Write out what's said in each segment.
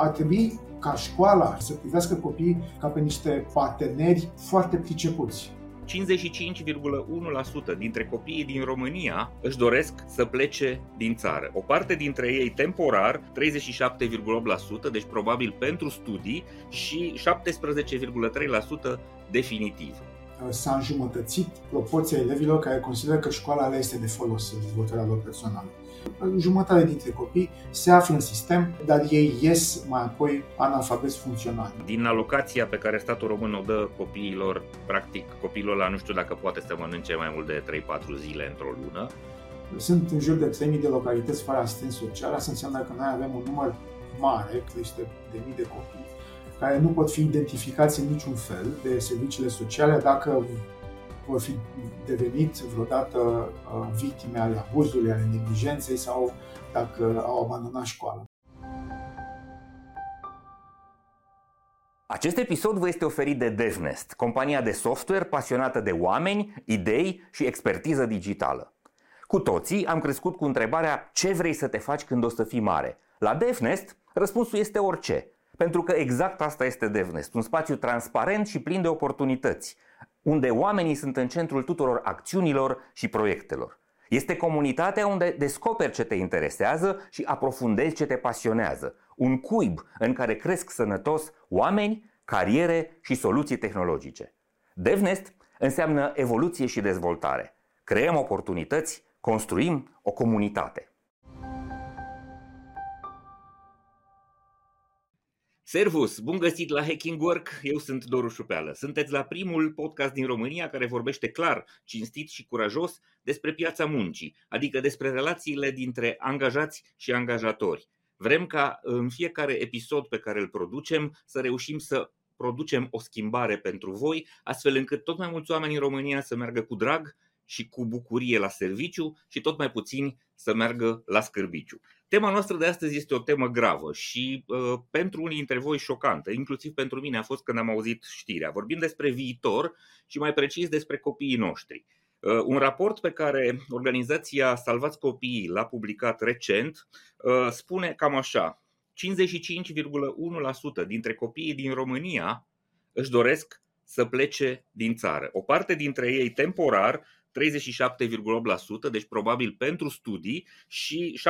ar trebui ca școala să privească copiii ca pe niște parteneri foarte pricepuți. 55,1% dintre copiii din România își doresc să plece din țară. O parte dintre ei temporar, 37,8%, deci probabil pentru studii, și 17,3% definitiv s-a înjumătățit proporția elevilor care consideră că școala le este de folos în dezvoltarea lor personală. Jumătate dintre copii se află în sistem, dar ei ies mai apoi analfabeti funcționali. Din alocația pe care statul român o dă copiilor, practic copiilor la nu știu dacă poate să mănânce mai mult de 3-4 zile într-o lună, sunt în jur de 3.000 de localități fără asistență socială, asta înseamnă că noi avem un număr mare, crește de mii de copii, care nu pot fi identificați în niciun fel de serviciile sociale dacă vor fi devenit vreodată uh, victime ale abuzului, ale neglijenței sau dacă au abandonat școala. Acest episod vă este oferit de DevNest, compania de software pasionată de oameni, idei și expertiză digitală. Cu toții am crescut cu întrebarea ce vrei să te faci când o să fii mare. La DevNest, răspunsul este orice. Pentru că exact asta este DevNest, un spațiu transparent și plin de oportunități, unde oamenii sunt în centrul tuturor acțiunilor și proiectelor. Este comunitatea unde descoperi ce te interesează și aprofundezi ce te pasionează. Un cuib în care cresc sănătos oameni, cariere și soluții tehnologice. DevNest înseamnă evoluție și dezvoltare. Creăm oportunități, construim o comunitate. Servus! Bun găsit la Hacking Work! Eu sunt Doru Șupeală. Sunteți la primul podcast din România care vorbește clar, cinstit și curajos despre piața muncii, adică despre relațiile dintre angajați și angajatori. Vrem ca în fiecare episod pe care îl producem să reușim să producem o schimbare pentru voi, astfel încât tot mai mulți oameni în România să meargă cu drag și cu bucurie la serviciu și tot mai puțini să meargă la scârbiciu. Tema noastră de astăzi este o temă gravă și uh, pentru unii dintre voi șocantă, inclusiv pentru mine a fost când am auzit știrea. Vorbim despre viitor și mai precis despre copiii noștri. Uh, un raport pe care organizația Salvați Copiii l-a publicat recent uh, spune cam așa: 55,1% dintre copiii din România își doresc să plece din țară. O parte dintre ei temporar, 37,8%, deci probabil pentru studii, și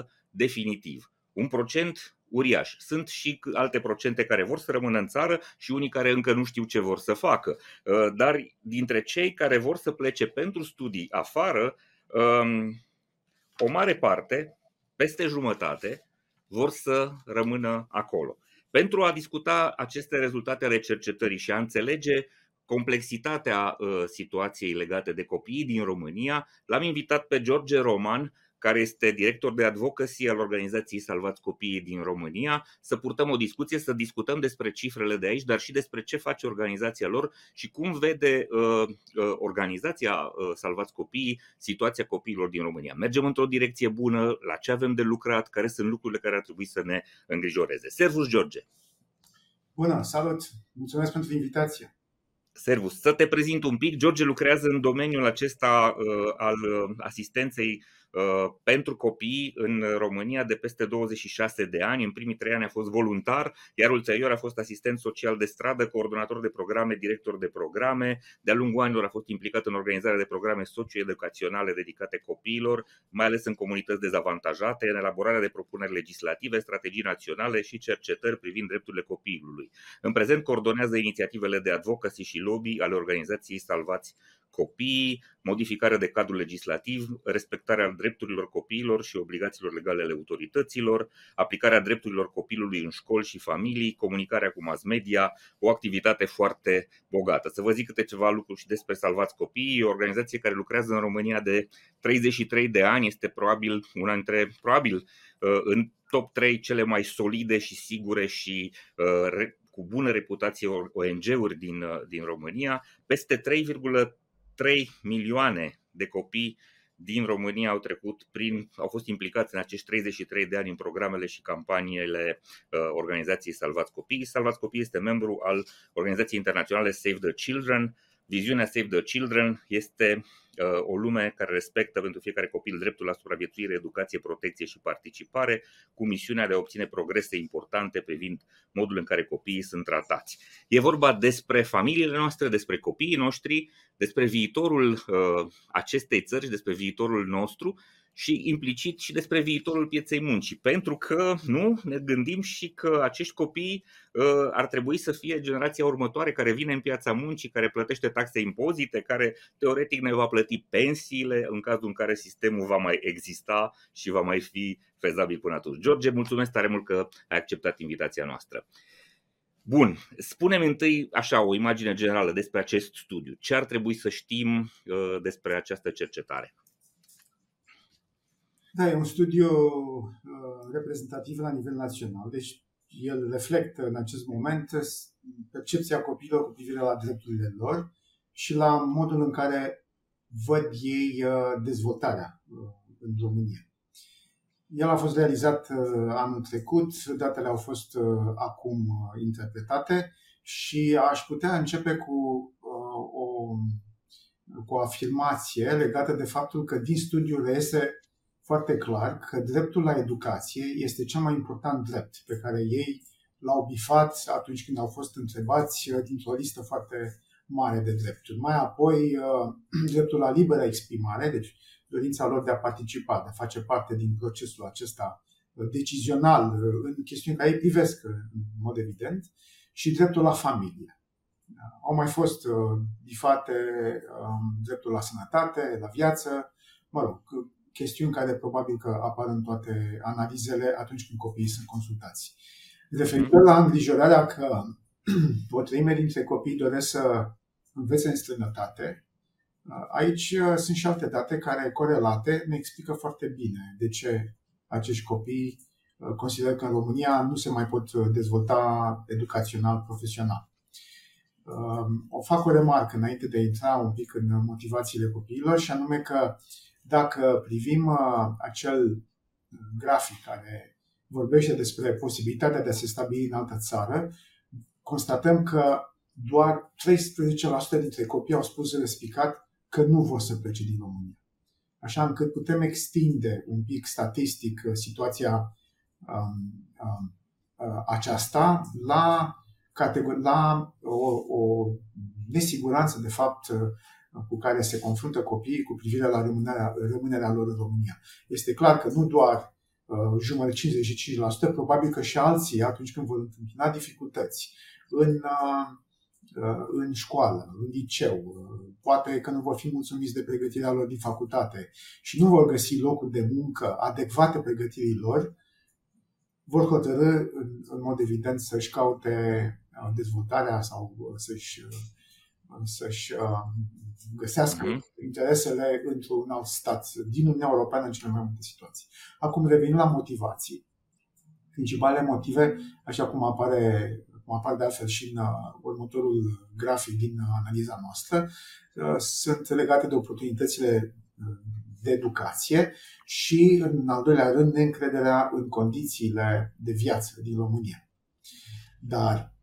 17,3% definitiv. Un procent uriaș. Sunt și alte procente care vor să rămână în țară și unii care încă nu știu ce vor să facă. Uh, dar dintre cei care vor să plece pentru studii afară, um, o mare parte, peste jumătate, vor să rămână acolo. Pentru a discuta aceste rezultate ale cercetării și a înțelege complexitatea uh, situației legate de copiii din România, l-am invitat pe George Roman, care este director de advocacy al organizației Salvați Copiii din România, să purtăm o discuție, să discutăm despre cifrele de aici, dar și despre ce face organizația lor și cum vede uh, uh, organizația uh, Salvați Copiii situația copiilor din România. Mergem într-o direcție bună, la ce avem de lucrat, care sunt lucrurile care ar trebui să ne îngrijoreze. Servus, George! Bună, salut! Mulțumesc pentru invitație! Servus. Să te prezint un pic. George lucrează în domeniul acesta uh, al uh, asistenței Uh, pentru copii în România de peste 26 de ani. În primii trei ani a fost voluntar, iar ulterior a fost asistent social de stradă, coordonator de programe, director de programe. De-a lungul anilor a fost implicat în organizarea de programe socioeducaționale dedicate copiilor, mai ales în comunități dezavantajate, în elaborarea de propuneri legislative, strategii naționale și cercetări privind drepturile copilului. În prezent coordonează inițiativele de advocacy și lobby ale organizației Salvați Copiii, modificarea de cadru legislativ, respectarea drepturilor copiilor și obligațiilor legale ale autorităților, aplicarea drepturilor copilului în școli și familii, comunicarea cu mass media, o activitate foarte bogată. Să vă zic câte ceva lucruri și despre Salvați Copiii, o organizație care lucrează în România de 33 de ani, este probabil una dintre, probabil, uh, în top 3 cele mai solide și sigure și uh, cu bună reputație ONG-uri din, uh, din România, peste 3,3 milioane de copii din România au trecut prin, au fost implicați în acești 33 de ani în programele și campaniile uh, organizației Salvați Copii. Salvați Copii este membru al organizației internaționale Save the Children. Viziunea Save the Children este o lume care respectă pentru fiecare copil dreptul la supraviețuire, educație, protecție și participare, cu misiunea de a obține progrese importante privind modul în care copiii sunt tratați. E vorba despre familiile noastre, despre copiii noștri, despre viitorul uh, acestei țări, despre viitorul nostru și implicit și despre viitorul pieței muncii, pentru că nu ne gândim și că acești copii uh, ar trebui să fie generația următoare care vine în piața muncii, care plătește taxe impozite, care teoretic ne va plăti pensiile în cazul în care sistemul va mai exista și va mai fi fezabil până atunci. George, mulțumesc tare mult că ai acceptat invitația noastră. Bun, spunem întâi așa o imagine generală despre acest studiu. Ce ar trebui să știm uh, despre această cercetare? Da, e un studiu uh, reprezentativ la nivel național, deci el reflectă în acest moment percepția copiilor cu privire la drepturile lor și la modul în care văd ei uh, dezvoltarea uh, în România. El a fost realizat anul trecut, datele au fost acum interpretate și aș putea începe cu o, cu o afirmație legată de faptul că din studiu reiese foarte clar că dreptul la educație este cel mai important drept pe care ei l-au bifat atunci când au fost întrebați uh, dintr-o listă foarte mare de drepturi. Mai apoi, uh, dreptul la liberă exprimare, deci dorința lor de a participa, de a face parte din procesul acesta uh, decizional în chestiuni care ei privesc în mod evident, și dreptul la familie. Au mai fost bifate um, dreptul la sănătate, la viață, mă rog, chestiuni care probabil că apar în toate analizele atunci când copiii sunt consultați. Referitor la îngrijorarea că o treime dintre copii doresc să învețe în străinătate, aici uh, sunt și alte date care, corelate, ne explică foarte bine de ce acești copii uh, consideră că în România nu se mai pot uh, dezvolta educațional, profesional. O fac o remarcă înainte de a intra un pic în motivațiile copiilor și anume că dacă privim uh, acel uh, grafic care vorbește despre posibilitatea de a se stabili în altă țară, constatăm că doar 13% dintre copii au spus respicat că nu vor să plece din România. Așa încât putem extinde un pic statistic uh, situația um, um, aceasta la, categori- la o, o nesiguranță, de fapt, cu care se confruntă copiii cu privire la rămânerea, rămânerea lor în România. Este clar că nu doar uh, jumătate 55%, probabil că și alții, atunci când vor întâmpina dificultăți în, uh, uh, în școală, în liceu, uh, poate că nu vor fi mulțumiți de pregătirea lor din facultate și nu vor găsi locuri de muncă adecvate pregătirii lor, vor hotărâ în, în mod evident să-și caute uh, dezvoltarea sau uh, să-și să-și găsească uh-huh. interesele într-un alt stat din Uniunea Europeană în cele mai multe situații. Acum revenim la motivații. Principalele motive, așa cum apare cum apar de altfel și în uh, următorul grafic din uh, analiza noastră, uh, sunt legate de oportunitățile de educație și, în al doilea rând, neîncrederea în condițiile de viață din România. Dar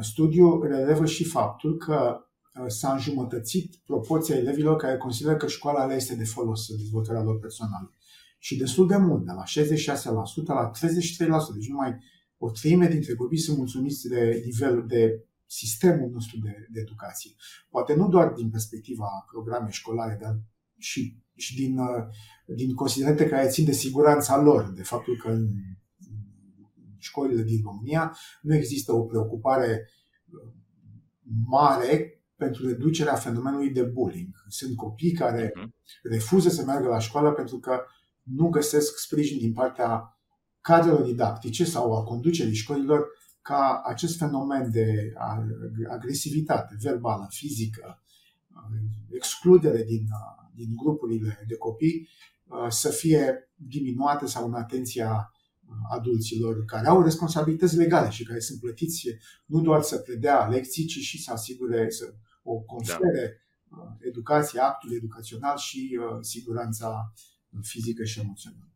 studiul relevă și faptul că Uh, s-a înjumătățit proporția elevilor care consideră că școala le este de folos în dezvoltarea lor personală. Și destul de mult, de la 66% la 33%, deci numai o treime dintre copii sunt mulțumiți de nivelul de sistemul nostru de, de educație. Poate nu doar din perspectiva programe școlare, dar și, și din, uh, din considerente care țin de siguranța lor, de faptul că în școlile din România nu există o preocupare uh, mare pentru reducerea fenomenului de bullying. Sunt copii care uh-huh. refuză să meargă la școală pentru că nu găsesc sprijin din partea cadrelor didactice sau a conducerii școlilor ca acest fenomen de agresivitate verbală, fizică, excludere din, din grupurile de copii să fie diminuate sau în atenția adulților care au responsabilități legale și care sunt plătiți nu doar să predea lecții, ci și să asigure, să o confere da. Uh, educația, actul educațional și uh, siguranța fizică și emoțională.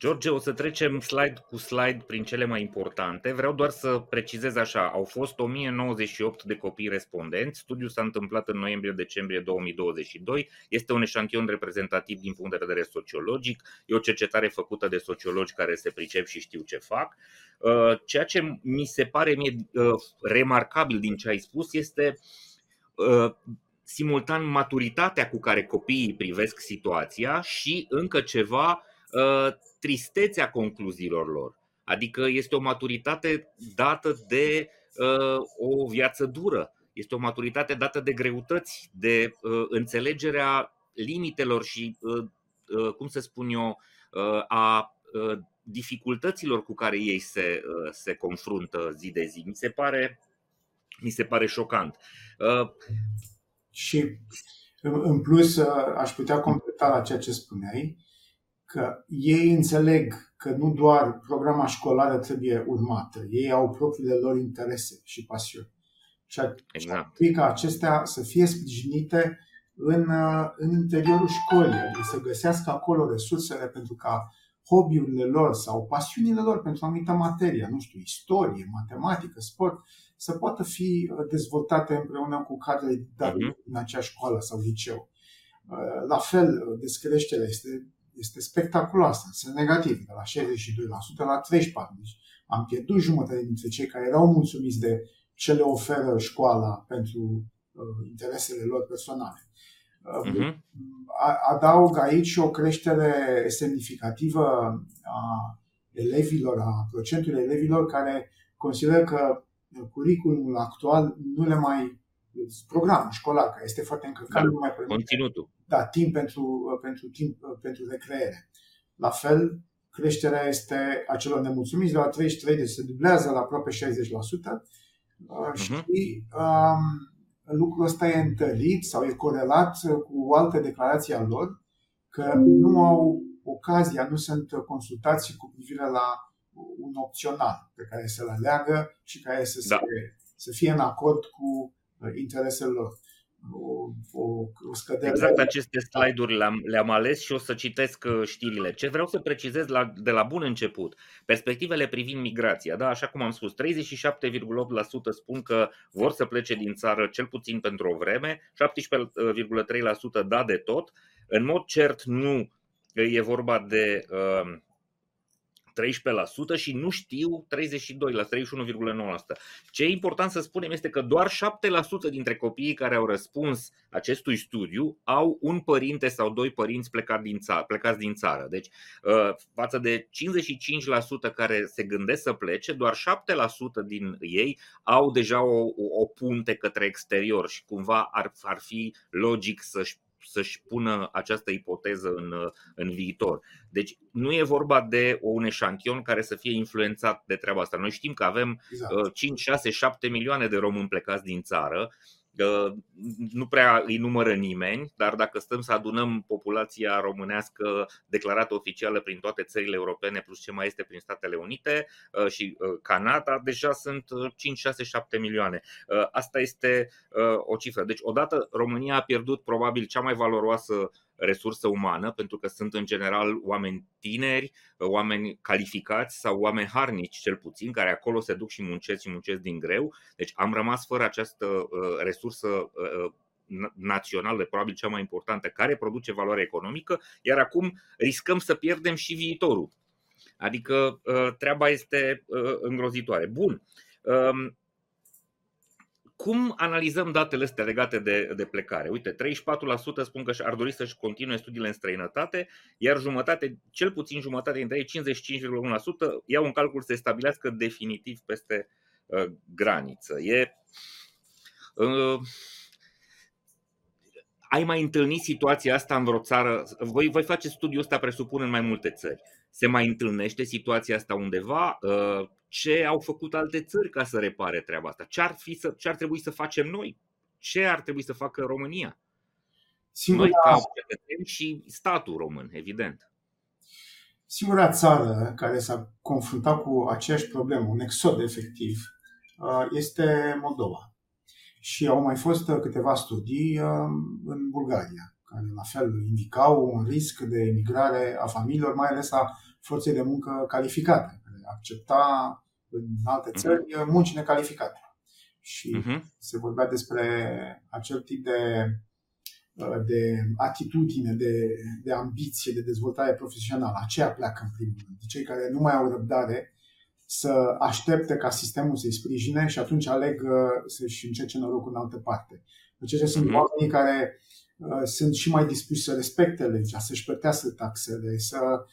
George, o să trecem slide cu slide prin cele mai importante. Vreau doar să precizez așa, au fost 1098 de copii respondenți. Studiul s-a întâmplat în noiembrie-decembrie 2022. Este un eșantion reprezentativ din punct de vedere sociologic. E o cercetare făcută de sociologi care se pricep și știu ce fac. Uh, ceea ce mi se pare mie uh, remarcabil din ce ai spus este uh, simultan maturitatea cu care copiii privesc situația și încă ceva tristețea concluziilor lor. Adică este o maturitate dată de uh, o viață dură, este o maturitate dată de greutăți, de uh, înțelegerea limitelor și, uh, uh, cum să spun eu, uh, a uh, dificultăților cu care ei se, uh, se confruntă zi de zi. Mi se pare, mi se pare șocant. Uh, și în plus, uh, aș putea completa la ceea ce spuneai, că ei înțeleg că nu doar programa școlară trebuie urmată, ei au propriile lor interese și pasiuni. Și exact. ca acestea să fie sprijinite în, în interiorul școlii, adică să găsească acolo resursele pentru ca hobby-urile lor sau pasiunile lor pentru o anumită materie, nu știu, istorie, matematică, sport, să poată fi dezvoltate împreună cu cadrele didactice uh-huh. în acea școală sau liceu. La fel, descreșterea este este spectaculoasă, sunt negativ, de la 62% la 34%. Deci am pierdut jumătate dintre cei care erau mulțumiți de ce le oferă școala pentru uh, interesele lor personale. Uh-huh. Adaug aici o creștere semnificativă a elevilor, a procentului elevilor care consideră că curriculumul actual nu le mai programul școlar, care este foarte încărcat, da, nu mai permite. Conținutul da, timp pentru, pentru, timp pentru recreere. La fel, creșterea este a celor nemulțumiți de la 33, deci se dublează la aproape 60%. Uh-huh. Și um, lucrul ăsta e întărit sau e corelat cu o altă declarație a lor că nu au ocazia, nu sunt consultați cu privire la un opțional pe care să-l aleagă și care să, da. se, să fie în acord cu interesele lor o, o, o scădere. Exact aceste slide-uri le-am, le-am ales și o să citesc uh, știrile. Ce vreau să precizez la, de la bun început, perspectivele privind migrația, da, așa cum am spus, 37,8% spun că vor să plece din țară cel puțin pentru o vreme, 17,3% da de tot. În mod cert nu e vorba de uh, 13% și nu știu 32 la 31,9%. Ce e important să spunem este că doar 7% dintre copiii care au răspuns acestui studiu au un părinte sau doi părinți plecați din țară. Plecați din țară. Deci, uh, față de 55% care se gândesc să plece, doar 7% din ei au deja o, o punte către exterior și cumva ar, ar fi logic să-și să-și pună această ipoteză în, în viitor. Deci nu e vorba de un eșantion care să fie influențat de treaba asta. Noi știm că avem exact. 5, 6, 7 milioane de români plecați din țară nu prea îi numără nimeni, dar dacă stăm să adunăm populația românească declarată oficială prin toate țările europene, plus ce mai este prin Statele Unite uh, și uh, Canada, deja sunt 5, 6, 7 milioane. Uh, asta este o cifră. Deci, odată România a pierdut probabil cea mai valoroasă resursă umană, pentru că sunt în general oameni tineri, oameni calificați sau oameni harnici, cel puțin, care acolo se duc și muncesc și muncesc din greu. Deci am rămas fără această uh, resursă uh, națională, probabil cea mai importantă, care produce valoare economică, iar acum riscăm să pierdem și viitorul. Adică uh, treaba este îngrozitoare. Bun. Um, cum analizăm datele astea legate de, de plecare? Uite, 34% spun că ar dori să-și continue studiile în străinătate, iar jumătate, cel puțin jumătate dintre ei, 55,1%, iau în calcul să se stabilească definitiv peste uh, graniță. E. Uh, ai mai întâlnit situația asta în vreo țară? Voi, voi face studiul ăsta, presupun, în mai multe țări. Se mai întâlnește situația asta undeva? Uh, ce au făcut alte țări ca să repare treaba asta? Ce ar, fi să, ce ar trebui să facem noi? Ce ar trebui să facă România? Singura... Noi ca cetățeni și statul român, evident. Singura țară care s-a confruntat cu aceeași problemă, un exod efectiv, uh, este Moldova. Și au mai fost câteva studii uh, în Bulgaria, care la fel indicau un risc de emigrare a familiilor, mai ales a forței de muncă calificate, care accepta în alte mhm. țări munci necalificate. Și uh-huh. se vorbea despre acel tip de, de atitudine, de, de ambiție, de dezvoltare profesională. Aceea pleacă în primul rând. Cei care nu mai au răbdare să aștepte ca sistemul să-i sprijine și atunci aleg să-și încerce norocul în altă parte. Deci aceștia sunt uh-huh. oamenii care uh, sunt și mai dispuși să respecte legea, să-și plătească taxele, să, uh,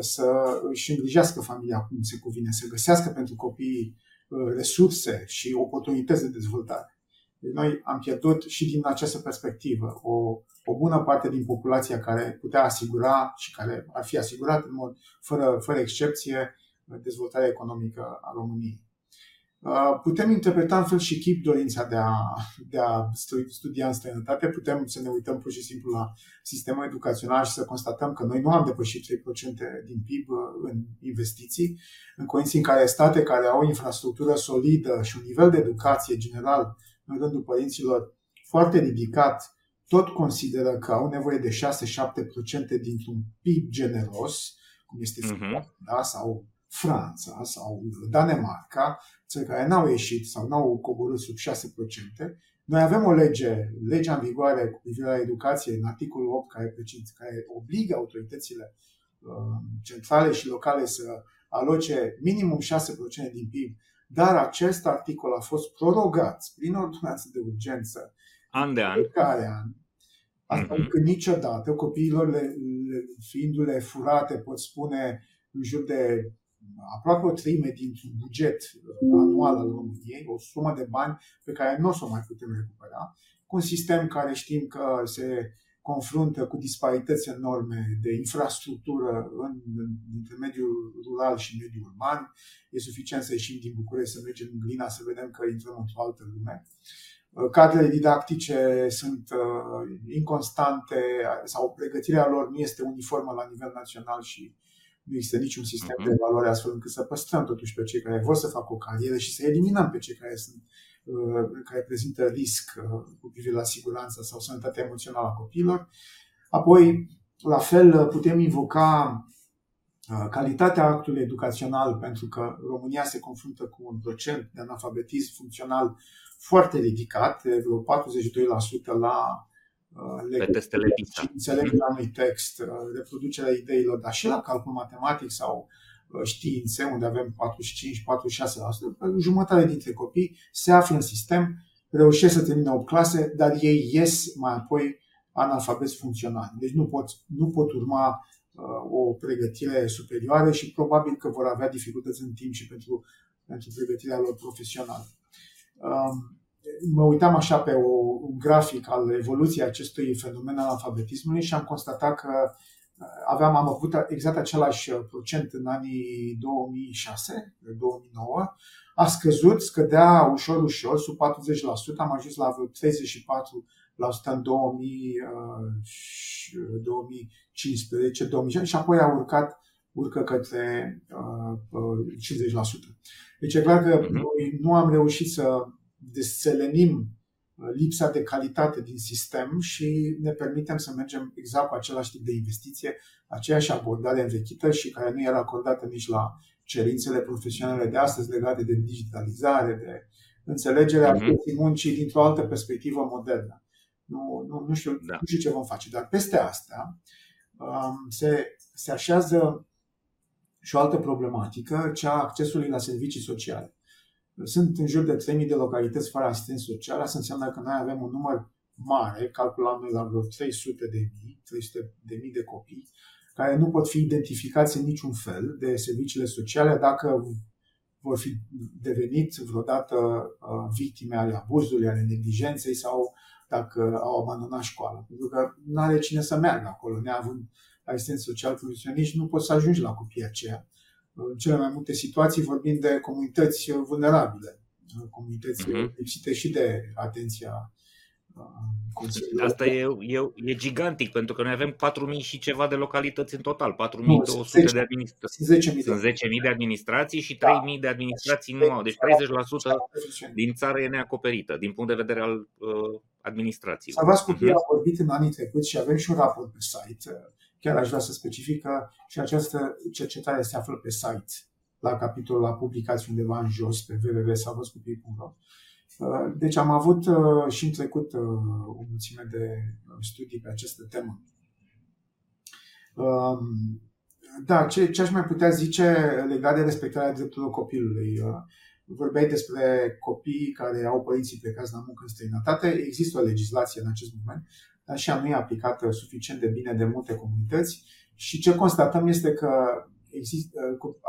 să își îngrijească familia cum se cuvine, să găsească pentru copii uh, resurse și oportunități de dezvoltare. Deci noi am pierdut și din această perspectivă o, o bună parte din populația care putea asigura și care ar fi asigurat în mod fără, fără excepție dezvoltarea economică a României. Uh, putem interpreta în fel și chip dorința de a, de a studia în străinătate, putem să ne uităm pur și simplu la sistemul educațional și să constatăm că noi nu am depășit 3% din PIB uh, în investiții, în condiții în care state care au o infrastructură solidă și un nivel de educație general în rândul părinților foarte ridicat, tot consideră că au nevoie de 6-7% dintr-un PIB generos, cum este uh-huh. da? sau Franța sau Danemarca, țări care n-au ieșit sau n-au coborât sub 6%, noi avem o lege, legea în vigoare cu privire la educație, în articolul 8, care, care obligă autoritățile uh, centrale și locale să aloce minimum 6% din PIB, dar acest articol a fost prorogat prin ordonanță de urgență an de an. Care an. Asta mm-hmm. că niciodată copiilor, le, le, fiindu-le furate, pot spune în jur de aproape o treime dintr-un buget anual al României, o sumă de bani pe care nu o să o mai putem recupera, cu un sistem care știm că se confruntă cu disparități enorme de infrastructură în, între mediul rural și mediul urban. E suficient să ieșim din București, să mergem în Glina, să vedem că intrăm într-o altă lume. Cadrele didactice sunt uh, inconstante sau pregătirea lor nu este uniformă la nivel național și nu există niciun sistem uh-huh. de evaluare astfel încât să păstrăm totuși pe cei care vor să facă o carieră și să eliminăm pe cei care sunt uh, care prezintă risc uh, cu privire la siguranța sau sănătatea emoțională a copiilor. Apoi, la fel, putem invoca uh, calitatea actului educațional, pentru că România se confruntă cu un procent de analfabetism funcțional foarte ridicat, vreo 42% la Uh, pe testele PISA. Înțelegerea unui text, uh, reproducerea ideilor, dar și la calcul matematic sau uh, științe, unde avem 45-46%, jumătate dintre copii se află în sistem, reușesc să termine 8 clase, dar ei ies mai apoi analfabet funcțional. Deci nu pot, nu pot urma uh, o pregătire superioară și probabil că vor avea dificultăți în timp și pentru, pentru pregătirea lor profesională. Um, mă uitam așa pe o, un grafic al evoluției acestui fenomen al alfabetismului și am constatat că uh, aveam, am avut exact același uh, procent în anii 2006, 2009, a scăzut, scădea ușor, ușor, sub 40%, am ajuns la vreo 34% în 2000, 2015, 2016 și apoi a urcat, urcă către uh, 50%. Deci e clar că mhm. noi nu am reușit să desțelenim uh, lipsa de calitate din sistem și ne permitem să mergem exact cu același tip de investiție, aceeași abordare învechită și care nu era acordată nici la cerințele profesionale de astăzi legate de digitalizare, de înțelegerea mm-hmm. pieții muncii dintr-o altă perspectivă modernă. Nu, nu, nu, știu, da. nu știu ce vom face, dar peste asta um, se, se așează și o altă problematică, cea a accesului la servicii sociale. Sunt în jur de 3.000 de localități fără asistență socială, asta înseamnă că noi avem un număr mare, calculat noi la vreo 300 de mii, 300 de mii de copii, care nu pot fi identificați în niciun fel de serviciile sociale dacă vor fi devenit vreodată uh, victime ale abuzului, ale neglijenței sau dacă au abandonat școala. Pentru că nu are cine să meargă acolo, neavând asistență social profesioniști, nu poți să ajungi la copiii aceia în cele mai multe situații vorbim de comunități vulnerabile, comunități uh-huh. lipsite și de atenția uh, Asta e, e, e gigantic, pentru că noi avem 4.000 și ceva de localități în total, 4.200 de administrații. Sunt 10.000 de administrații și 3.000 da. de administrații nu au. Deci 30% din țară e neacoperită din punct de vedere al uh, administrației. Salvați uh-huh. a vorbit în anii trecuți și avem și un raport pe site. Chiar aș vrea să specific că și această cercetare se află pe site, la capitolul la publicații undeva în jos, pe www.salvațcopii.ro. Uh, deci am avut uh, și în trecut uh, o mulțime de studii pe această temă. Um, da, ce, ce aș mai putea zice legat de respectarea drepturilor copilului? Vorbeai despre copii care au părinții plecați la muncă în străinătate. Există o legislație în acest moment, dar și ea nu e aplicată suficient de bine de multe comunități. Și ce constatăm este că există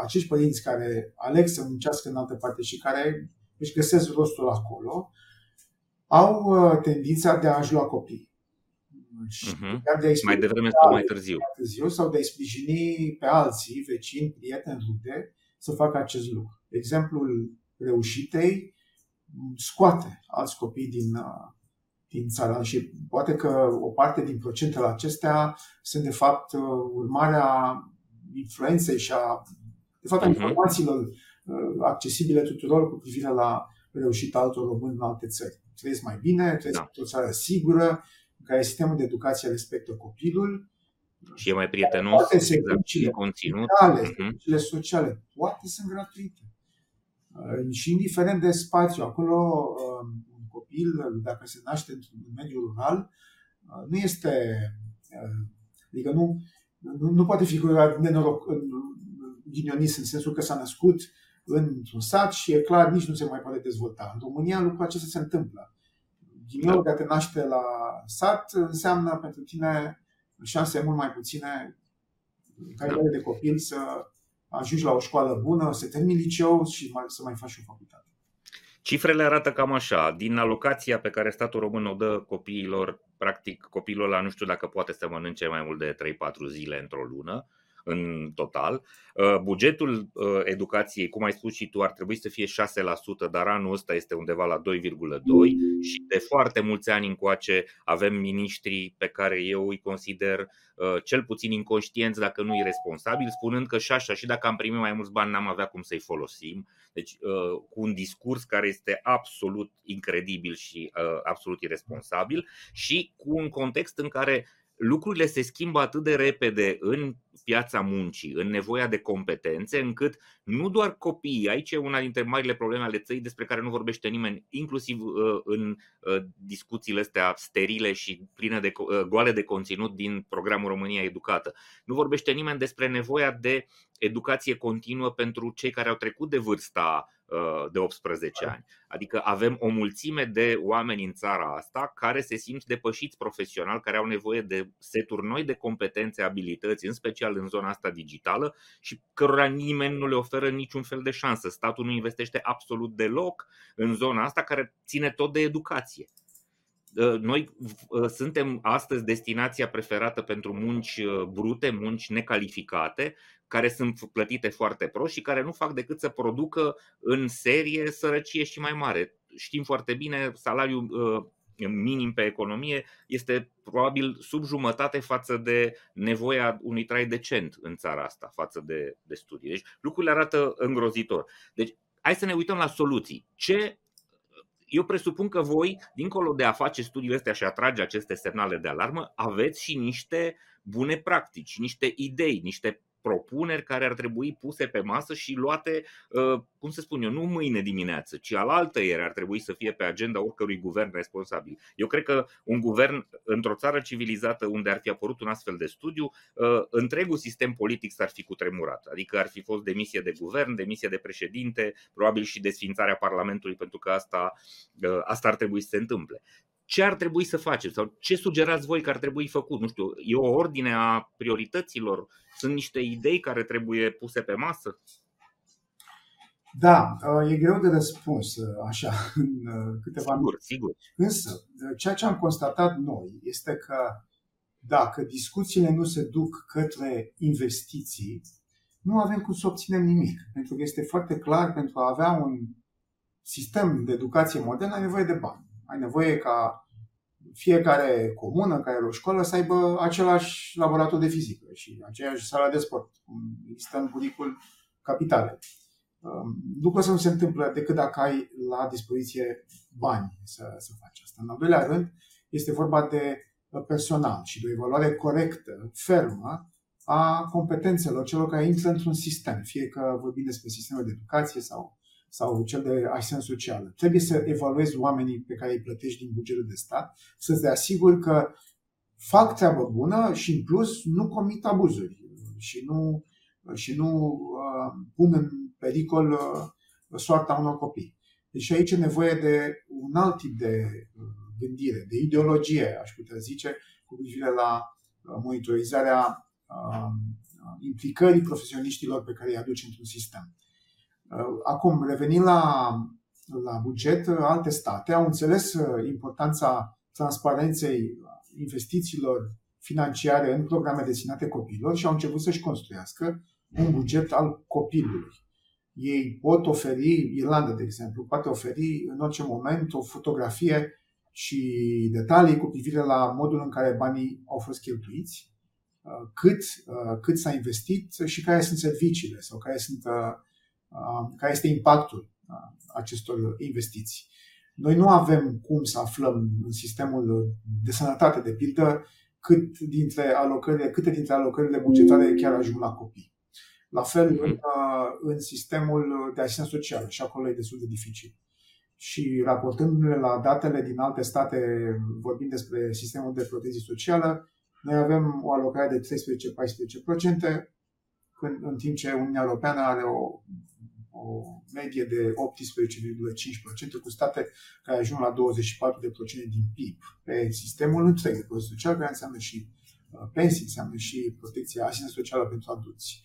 acești părinți care aleg să muncească în altă parte și care își găsesc rostul acolo, au uh, tendința de a-și lua copii. uh-huh. de a mai devreme sau mai târziu. mai târziu. Sau de a-i sprijini pe alții, vecini, prieteni, rude, să facă acest lucru. Exemplul reușitei scoate alți copii din, uh, din țară și poate că o parte din procentele acestea sunt de fapt uh, urmarea influenței și a de fapt a uh-huh. informațiilor Uh, accesibile tuturor cu privire la reușita altor români în alte țări. Trăiesc mai bine, trăiesc da. într-o țară sigură, în care sistemul de educație respectă copilul. Și e mai prietenos, toate serviciile conținut. Sociale, uh-huh. serviciile sociale, toate sunt gratuite. Uh, și indiferent de spațiu, acolo uh, un copil, dacă se naște într-un mediu rural, nu este, adică nu, nu, nu poate fi nenoroc, ghinionist în sensul că s-a născut într-un sat și e clar, nici nu se mai poate dezvolta. În România lucrul acesta se întâmplă. Ghinionul de a te naște la sat înseamnă pentru tine șanse mult mai puține în calitate de copil să ajungi la o școală bună, să termini liceu și mai, să mai faci o facultate. Cifrele arată cam așa. Din alocația pe care statul român o dă copiilor, practic copilul ăla nu știu dacă poate să mănânce mai mult de 3-4 zile într-o lună, în total. Uh, bugetul uh, educației, cum ai spus și tu, ar trebui să fie 6%, dar anul ăsta este undeva la 2,2% și de foarte mulți ani încoace avem miniștri pe care eu îi consider uh, cel puțin inconștienți, dacă nu irresponsabil, spunând că și așa, și dacă am primit mai mulți bani, n-am avea cum să-i folosim. Deci, cu un discurs care este absolut incredibil și absolut irresponsabil și cu un context în care lucrurile se schimbă atât de repede în piața muncii, în nevoia de competențe, încât nu doar copiii, aici e una dintre marile probleme ale țării despre care nu vorbește nimeni, inclusiv uh, în uh, discuțiile astea sterile și pline de uh, goale de conținut din programul România Educată. Nu vorbește nimeni despre nevoia de educație continuă pentru cei care au trecut de vârsta de 18 ani. Adică avem o mulțime de oameni în țara asta care se simt depășiți profesional, care au nevoie de seturi noi de competențe, abilități, în special în zona asta digitală și cărora nimeni nu le oferă niciun fel de șansă. Statul nu investește absolut deloc în zona asta care ține tot de educație. Noi suntem astăzi destinația preferată pentru munci brute, munci necalificate, care sunt plătite foarte prost și care nu fac decât să producă în serie sărăcie și mai mare. Știm foarte bine, salariul uh, minim pe economie este probabil sub jumătate față de nevoia unui trai decent în țara asta, față de, de studii. Deci lucrurile arată îngrozitor. Deci hai să ne uităm la soluții. Ce eu presupun că voi, dincolo de a face studiile astea și a trage aceste semnale de alarmă, aveți și niște bune practici, niște idei, niște propuneri care ar trebui puse pe masă și luate, uh, cum să spun eu, nu mâine dimineață, ci alaltă ieri ar trebui să fie pe agenda oricărui guvern responsabil. Eu cred că un guvern într-o țară civilizată unde ar fi apărut un astfel de studiu, uh, întregul sistem politic s-ar fi cutremurat. Adică ar fi fost demisie de guvern, demisie de președinte, probabil și desfințarea Parlamentului, pentru că asta, uh, asta ar trebui să se întâmple ce ar trebui să facem sau ce sugerați voi că ar trebui făcut? Nu știu, e o ordine a priorităților? Sunt niște idei care trebuie puse pe masă? Da, e greu de răspuns așa în câteva Sigur, sigur. Însă, ceea ce am constatat noi este că dacă discuțiile nu se duc către investiții, nu avem cum să obținem nimic. Pentru că este foarte clar, pentru a avea un sistem de educație modern, ai nevoie de bani. Ai nevoie ca fiecare comună care are o școală să aibă același laborator de fizică și aceeași sală de sport, cum există în bunicul capitalei. um, lucrul să nu se întâmplă decât dacă ai la dispoziție bani să, să faci asta. În al doilea rând, este vorba de personal și de o evaluare corectă, fermă, a competențelor celor care intră într-un sistem, fie că vorbim despre sistemul de educație sau, sau cel de asistență socială. Trebuie să evaluezi oamenii pe care îi plătești din bugetul de stat, să-ți asiguri că fac treabă bună și, în plus, nu comit abuzuri și nu, și nu uh, pun în pericol uh, soarta unor copii. Deci aici e nevoie de un alt tip de uh, gândire, de ideologie, aș putea zice, cu privire la uh, monitorizarea Um, implicării profesioniștilor pe care îi aduce într-un sistem. Uh, acum, revenind la, la buget, alte state au înțeles uh, importanța transparenței investițiilor financiare în programe destinate copiilor și au început să-și construiască un buget al copilului. Ei pot oferi, Irlanda, de exemplu, poate oferi în orice moment o fotografie și detalii cu privire la modul în care banii au fost cheltuiți Uh, cât, uh, cât s-a investit și care sunt serviciile sau care, sunt, uh, care este impactul acestor investiții. Noi nu avem cum să aflăm în sistemul de sănătate, de pildă, cât dintre alocările, câte dintre alocările bugetare chiar ajung la copii. La fel în, mhm. în sistemul de asistență socială și acolo e destul de dificil. Și raportându-ne la datele din alte state, vorbind despre sistemul de protecție socială, noi avem o alocare de 13-14%, când, în timp ce Uniunea Europeană are o, o medie de 18,5% cu state care ajung la 24% din PIB pe sistemul întreg de protecție socială, care înseamnă și uh, pensii, înseamnă și protecția asistență socială pentru adulți.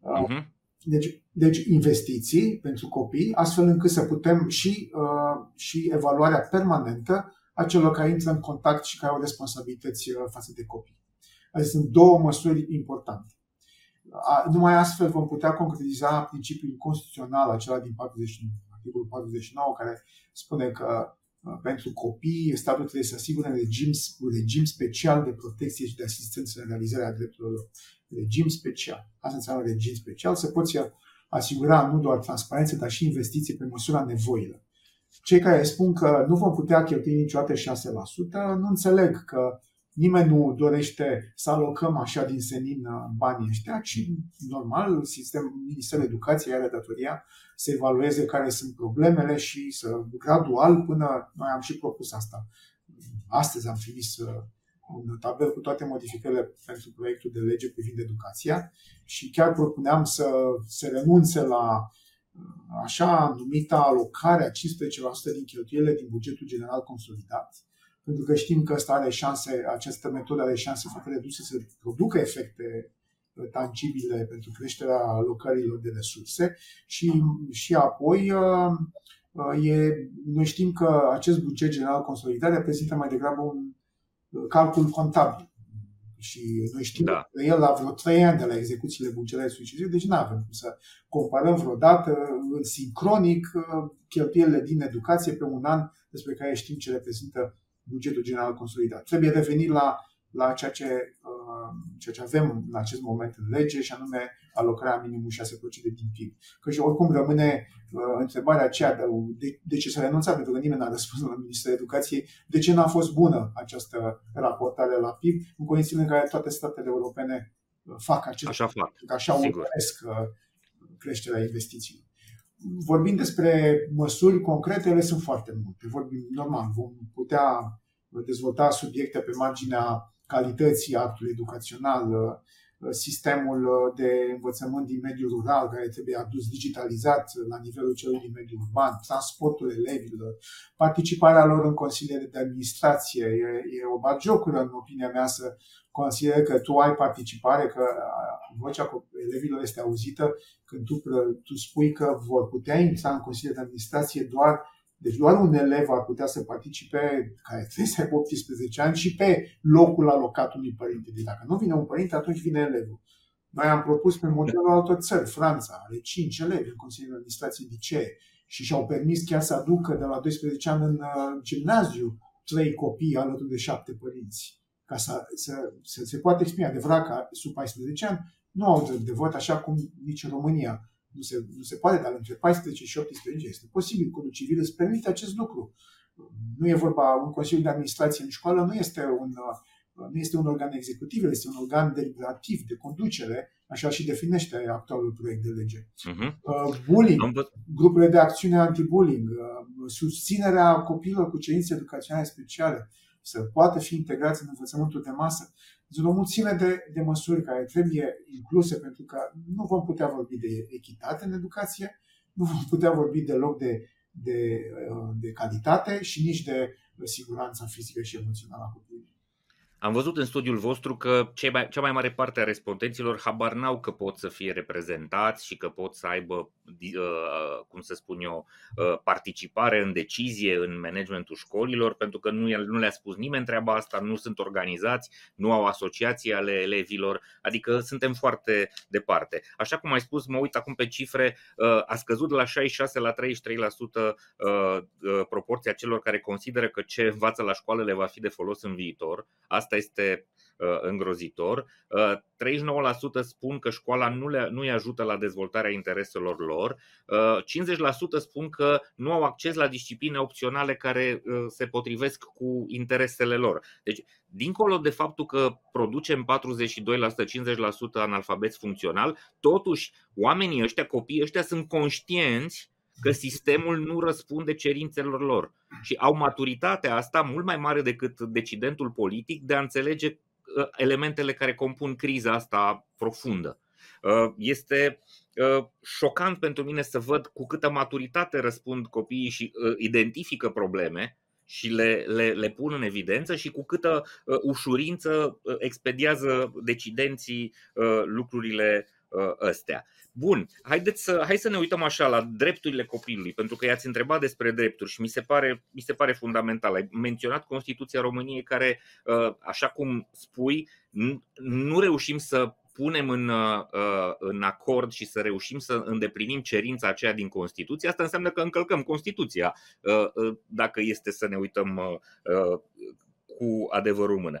Uh-huh. Deci, deci investiții pentru copii, astfel încât să putem și, uh, și evaluarea permanentă a celor care intră în contact și care au responsabilități uh, față de copii. Adică sunt două măsuri importante. Numai astfel vom putea concretiza principiul constituțional, acela din 49, articolul 49, care spune că uh, pentru copii, statul trebuie să asigure un regim, un regim special de protecție și de asistență în realizarea drepturilor lor. Regim special. Asta înseamnă regim special, să poți asigura nu doar transparență, dar și investiții pe măsura nevoilor. Cei care spun că nu vom putea cheltui niciodată 6%, nu înțeleg că nimeni nu dorește să alocăm așa din senin uh, banii ăștia, ci normal, sistem, Ministerul Educației are datoria să evalueze care sunt problemele și să gradual până noi am și propus asta. Astăzi am trimis uh, un tabel cu toate modificările pentru proiectul de lege privind educația și chiar propuneam să se renunțe la așa numita alocare a 15% din cheltuielile din bugetul general consolidat, pentru că știm că asta are șanse, această metodă are șanse foarte reduse să producă efecte uh, tangibile pentru creșterea alocărilor de resurse și, și apoi uh, uh, e, noi știm că acest buget general consolidat reprezintă mai degrabă un calcul contabil și noi știm da. că el la vreo 3 ani de la execuțiile bugetare succesive, deci nu avem cum să comparăm vreodată în sincronic uh, cheltuielile din educație pe un an despre care știm ce reprezintă bugetul general consolidat. Trebuie revenit la, la ceea ce uh, ceea ce avem în acest moment în lege și anume alocarea minimum 6% din PIB. Că și oricum rămâne uh, întrebarea aceea de, de, de ce s-a renunțat, pentru că nimeni n-a răspuns la Ministerul Educației, de ce n-a fost bună această raportare la PIB în condițiile în care toate statele europene uh, fac acest Așa fac, așa urmăresc uh, creșterea investițiilor. Vorbind despre măsuri concrete, ele sunt foarte multe. Vorbim normal, vom putea dezvolta subiecte pe marginea calității actului educațional, uh, sistemul uh, de învățământ din mediul rural care trebuie adus digitalizat la nivelul celui din mediul urban, transportul elevilor, participarea lor în consiliile de administrație. E, e o bagiocură, în opinia mea, să consider că tu ai participare, că uh, vocea elevilor este auzită când tu, tu spui că vor putea intra în consiliile de administrație doar deci doar un elev ar putea să participe, care trebuie să aibă 18 ani, și pe locul alocat unui părinte. Deci dacă nu vine un părinte, atunci vine elevul. Noi am propus pe modelul altor țări. Franța are 5 elevi în Consiliul de Administrație licee și și-au permis chiar să aducă de la 12 ani în uh, gimnaziu trei copii alături de șapte părinți. Ca să, să, să se poată exprima. Adevărat că sub 14 ani nu au drept de vot, așa cum nici în România nu se, nu se poate, dar între 14 și 18 este posibil. Codul civil îți permite acest lucru. Nu e vorba, un Consiliu de Administrație în școală nu este un, nu este un organ executiv, este un organ deliberativ, de conducere, așa și definește actualul proiect de lege. Uh-huh. Bullying, grupurile de acțiune anti-bullying, uh, susținerea copiilor cu cerințe educaționale speciale, să poată fi integrați în învățământul de masă. Sunt o mulțime de, de măsuri care trebuie incluse pentru că nu vom putea vorbi de echitate în educație, nu vom putea vorbi deloc de, de, uh, de calitate și nici de siguranța fizică și emoțională a copilului. Am văzut în studiul vostru că cea mai, cea mai mare parte a respondenților habar n-au că pot să fie reprezentați și că pot să aibă, uh, cum să spun eu, uh, participare în decizie în managementul școlilor, pentru că nu, nu le-a spus nimeni treaba asta, nu sunt organizați, nu au asociații ale elevilor, adică suntem foarte departe. Așa cum ai spus, mă uit acum pe cifre, uh, a scăzut de la 66 la 33% proporția celor care consideră că ce învață la școală le va fi de folos în viitor. Asta asta este uh, îngrozitor. 39% uh, spun că școala nu, le, nu îi ajută la dezvoltarea intereselor lor. 50% uh, spun că nu au acces la discipline opționale care se potrivesc cu interesele lor. Deci, dincolo de faptul că producem 42%, 50% analfabeți funcțional, totuși oamenii ăștia, copiii ăștia sunt conștienți că sistemul nu răspunde cerințelor lor și au maturitatea asta mult mai mare decât decidentul politic de a înțelege uh, elementele care compun criza asta profundă. Uh, este uh, șocant pentru mine să văd cu câtă maturitate răspund copiii și identifică probleme și le, le, le pun în evidență și cu câtă ușurință expediază decidenții lucrurile astea. Bun, haideți să, hai să ne uităm așa la drepturile copilului, pentru că i-ați întrebat despre drepturi și mi se pare, mi se pare fundamental. Ai menționat Constituția României care, uh, așa cum spui, nu reușim să punem în, uh, în acord și să reușim să îndeplinim cerința aceea din Constituție, asta înseamnă că încălcăm Constituția, uh, dacă este să ne uităm cu adevărul mână.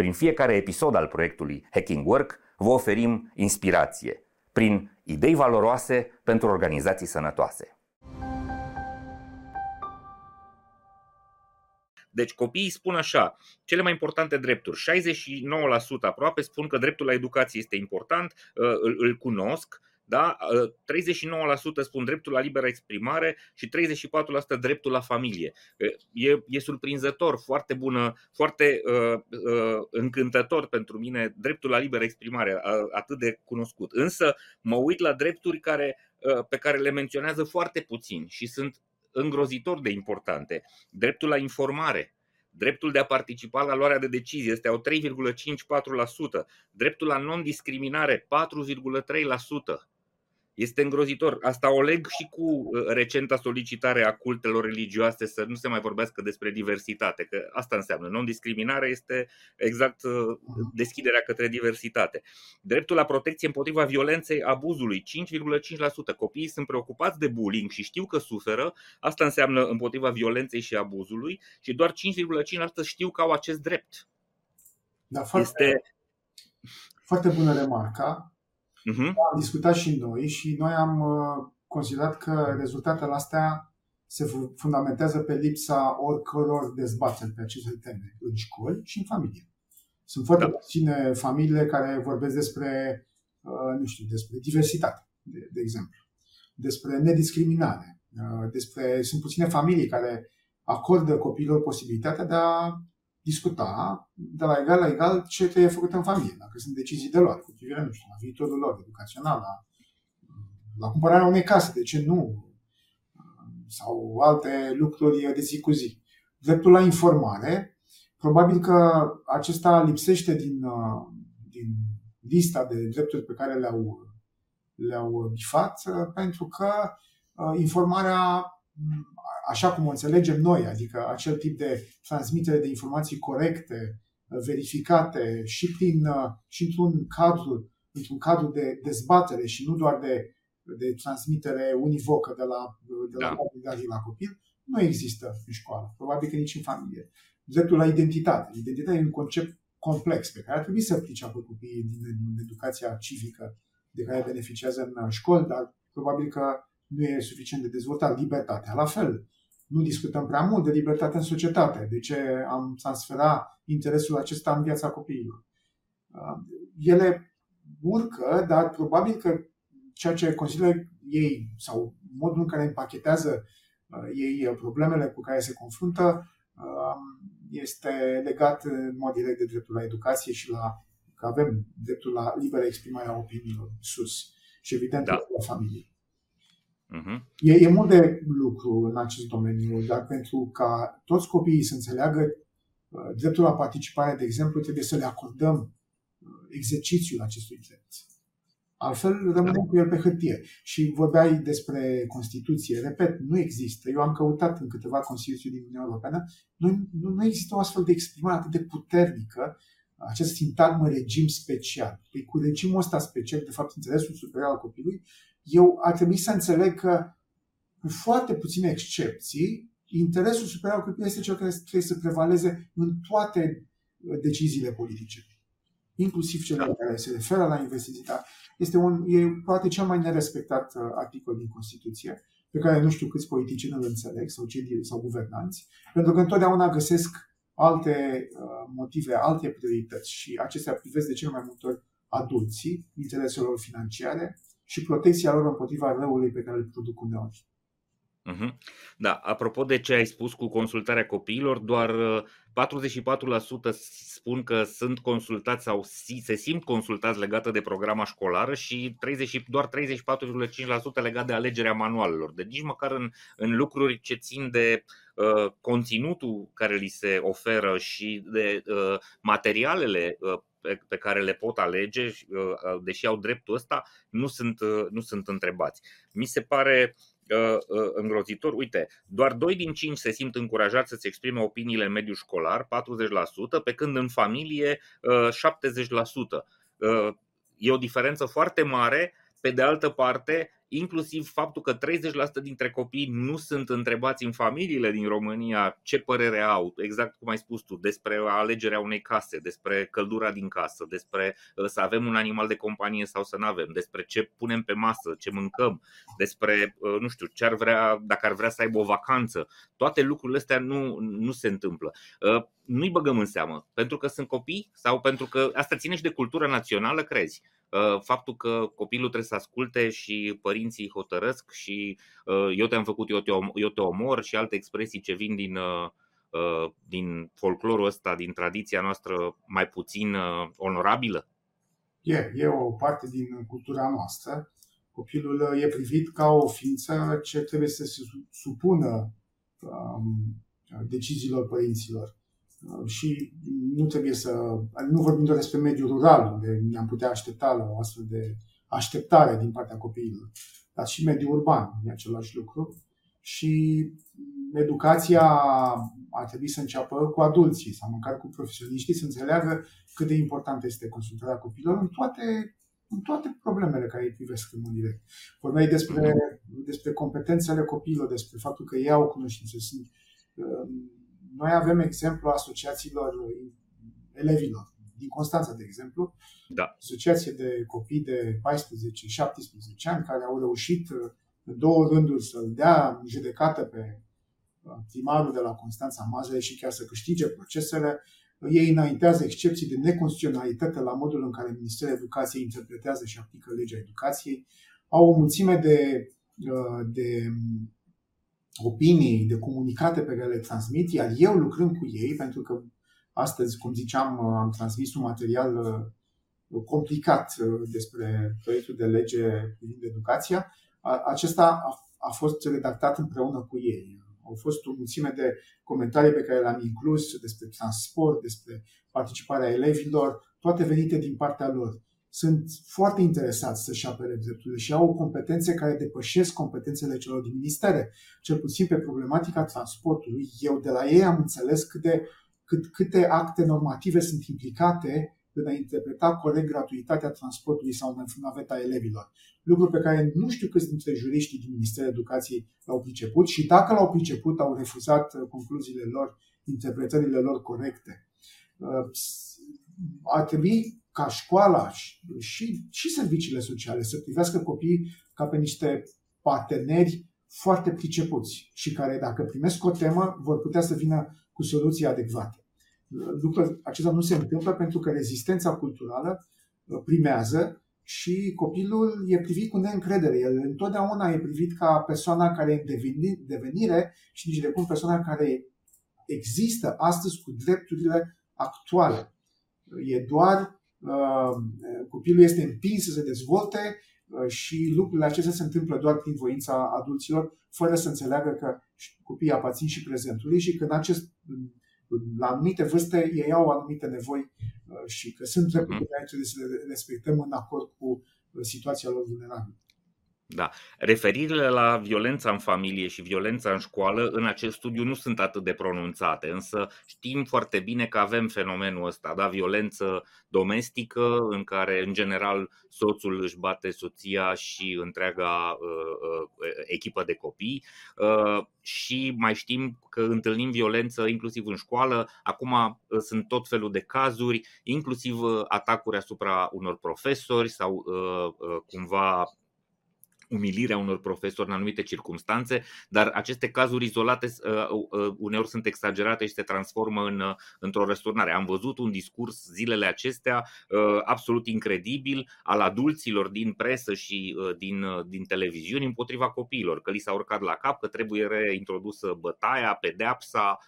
prin fiecare episod al proiectului Hacking Work vă oferim inspirație prin idei valoroase pentru organizații sănătoase. Deci copiii spun așa, cele mai importante drepturi, 69% aproape spun că dreptul la educație este important, îl, îl cunosc, da? 39% ă, spun dreptul la liberă exprimare și 34% dreptul la familie. E, e surprinzător, foarte bună, foarte uh, uh, încântător pentru mine dreptul la liberă exprimare, atât de cunoscut. Însă mă uit la drepturi care, uh, pe care le menționează foarte puțin și sunt îngrozitor de importante. Dreptul la informare, Dreptul de a participa la luarea de decizie este au 3,54%. Dreptul la non-discriminare 4,3%. Este îngrozitor. Asta o leg și cu uh, recenta solicitare a cultelor religioase să nu se mai vorbească despre diversitate, că asta înseamnă. Non-discriminare este exact uh, deschiderea către diversitate. Dreptul la protecție împotriva violenței, abuzului, 5,5%. Copiii sunt preocupați de bullying și știu că suferă. Asta înseamnă împotriva violenței și abuzului și doar 5,5% știu că au acest drept. Da, foarte, este... foarte bună remarca. Uh-huh. Am discutat și noi și noi am uh, considerat că rezultatele astea se fundamentează pe lipsa oricăror dezbateri pe aceste teme în școli și în familie. Sunt foarte da. puține familiile care vorbesc despre, uh, nu știu, despre diversitate, de, de exemplu, despre nediscriminare, uh, despre, sunt puține familii care acordă copiilor posibilitatea de a discuta de la egal la egal ce trebuie făcut în familie, dacă sunt decizii de luat cu privire, nu știu, la viitorul lor educațional, la, la cumpărarea unei case, de ce nu, sau alte lucruri de zi cu zi. Dreptul la informare, probabil că acesta lipsește din, din lista de drepturi pe care le-au le-au bifat, pentru că informarea, așa cum o înțelegem noi, adică acel tip de transmitere de informații corecte, verificate și, prin, și într-un cadru, într-un cadru de dezbatere și nu doar de, de transmitere univocă de la, de la da. la copil, nu există în școală, probabil că nici în familie. Dreptul la identitate. Identitatea e un concept complex pe care ar trebui să priceapă copiii din, din educația civică de care beneficiază în școli, dar probabil că nu e suficient de dezvoltat. Libertatea, la fel. Nu discutăm prea mult de libertate în societate. De ce am transferat interesul acesta în viața copiilor? Uh, ele urcă, dar probabil că ceea ce consideră ei sau modul în care împachetează uh, ei problemele cu care se confruntă uh, este legat în mod direct de dreptul la educație și la că avem dreptul la liberă exprimare a opiniilor sus și evident da. la familie. Uh-huh. E, e mult de lucru în acest domeniu, dar pentru ca toți copiii să înțeleagă uh, dreptul la participare, de exemplu, trebuie să le acordăm uh, exercițiul acestui drept. Altfel rămânem da. cu el pe hârtie. Și vorbeai despre Constituție. Repet, nu există. Eu am căutat în câteva Constituții din Uniunea Europeană. Nu, nu, nu există o astfel de exprimare atât de puternică, acest sintagmă regim special. Păi cu regimul ăsta special, de fapt, interesul superior al copilului, eu ar trebui să înțeleg că, cu foarte puține excepții, interesul superior al copilului este cel care trebuie să prevaleze în toate deciziile politice inclusiv cele da. care se referă la investiții, dar este un, e poate cel mai nerespectat uh, articol din Constituție, pe care nu știu câți politicieni îl înțeleg sau, cei, sau guvernanți, pentru că întotdeauna găsesc alte uh, motive, alte priorități și acestea privesc de cel mai multe ori adulții, intereselor financiare și protecția lor împotriva răului pe care îl produc uneori. Mhm. Da, apropo de ce ai spus cu consultarea copiilor, doar 44% uh, spun că sunt consultați sau se simt consultați legată de programa școlară și 30, doar 34,5% legat de alegerea manualelor. Deci nici măcar în, în lucruri ce țin de uh, conținutul care li se oferă și de uh, materialele uh, pe, pe care le pot alege, uh, uh deși au dreptul ăsta, nu sunt, uh, nu sunt întrebați. Mi se pare uh, Uh, uh, îngrozitor. Uite, doar 2 din 5 se simt încurajați să-ți exprime opiniile în mediul școlar, 40%, pe când în familie 70%. Uh, e o diferență foarte mare. Pe de altă parte, inclusiv faptul că 30% dintre copii nu sunt întrebați în familiile din România ce părere au, exact cum ai spus tu, despre alegerea unei case, despre căldura din casă, despre uh, să avem un animal de companie sau să nu avem, despre ce punem pe masă, ce mâncăm, despre, uh, nu știu, ce ar vrea, dacă ar vrea să aibă o vacanță. Toate lucrurile astea nu, nu se întâmplă. Uh, nu-i băgăm în seamă, pentru că sunt copii sau pentru că asta ține și de cultură națională, crezi? Uh, faptul că copilul trebuie să asculte și părinții hotărăsc și uh, eu te-am făcut, eu te, om, eu te omor și alte expresii ce vin din, uh, din folclorul ăsta, din tradiția noastră mai puțin onorabilă? E, e o parte din cultura noastră. Copilul e privit ca o ființă ce trebuie să se supună um, deciziilor părinților. Uh, și nu trebuie să. Nu vorbim doar despre mediul rural, unde ne-am putea aștepta la o astfel de așteptare din partea copiilor, dar și mediul urban e același lucru. Și educația ar trebui să înceapă cu adulții sau măcar cu profesioniștii să înțeleagă cât de importantă este consultarea copiilor în toate, în toate problemele care îi privesc în mod direct. Vorbeai despre, despre competențele copiilor, despre faptul că ei au cunoștințe. Sunt, um, noi avem exemplu asociațiilor elevilor. Din Constanța, de exemplu, da. asociație de copii de 14-17 ani care au reușit în două rânduri să-l dea în judecată pe uh, primarul de la Constanța Mazăre și chiar să câștige procesele. Ei înaintează excepții de neconstituționalitate la modul în care Ministerul Educației interpretează și aplică legea educației. Au o mulțime de, uh, de opinii, de comunicate pe care le transmit, iar eu lucrând cu ei, pentru că astăzi, cum ziceam, am transmis un material uh, complicat uh, despre proiectul de lege privind educația, acesta a fost redactat împreună cu ei. Au fost o mulțime de comentarii pe care le-am inclus despre transport, despre participarea elevilor, toate venite din partea lor. sunt foarte interesați să-și apere drepturile și au competențe care depășesc competențele celor din ministere. Cel puțin pe problematica transportului, eu de la ei am înțeles câte, cât, câte acte normative sunt implicate în a interpreta corect gratuitatea transportului sau în naveta elevilor. Lucru pe care nu știu câți dintre juriștii din Ministerul Educației l-au priceput și dacă l-au priceput, au refuzat uh, concluziile lor, interpretările lor corecte. Uh, ar trebui ca școala și, și serviciile sociale să privească copiii ca pe niște parteneri foarte pricepuți și care, dacă primesc o temă, vor putea să vină cu soluții adecvate. Lucrul acesta nu se întâmplă pentru că rezistența culturală uh, primează și copilul e privit cu neîncredere. El întotdeauna e privit ca persoana care e în devenire și nici de cum persoana care există astăzi cu drepturile actuale. E doar uh, copilul este împins să se dezvolte uh, și lucrurile acestea se întâmplă doar prin voința adulților, fără să înțeleagă că copiii aparțin și prezentului și că în acest, la anumite vârste ei au anumite nevoi uh, și că sunt drepturi pe care trebuie să le respectăm în acord cu situația lor vulnerabilă. Da. Referirile la violența în familie și violența în școală în acest studiu nu sunt atât de pronunțate, însă știm foarte bine că avem fenomenul ăsta, da? violență domestică în care în general soțul își bate soția și întreaga uh, uh, echipă de copii uh, și mai știm că întâlnim violență inclusiv în școală, acum uh, sunt tot felul de cazuri, inclusiv uh, atacuri asupra unor profesori sau uh, cumva umilirea unor profesori în anumite circunstanțe, dar aceste cazuri izolate uh, uh, uneori sunt exagerate și se transformă în, uh, într-o răsturnare. Am văzut un discurs zilele acestea absolut incredibil al adulților din presă și din, din televiziuni împotriva copiilor, că li s-a urcat la cap, că trebuie reintrodusă bătaia, pedeapsa,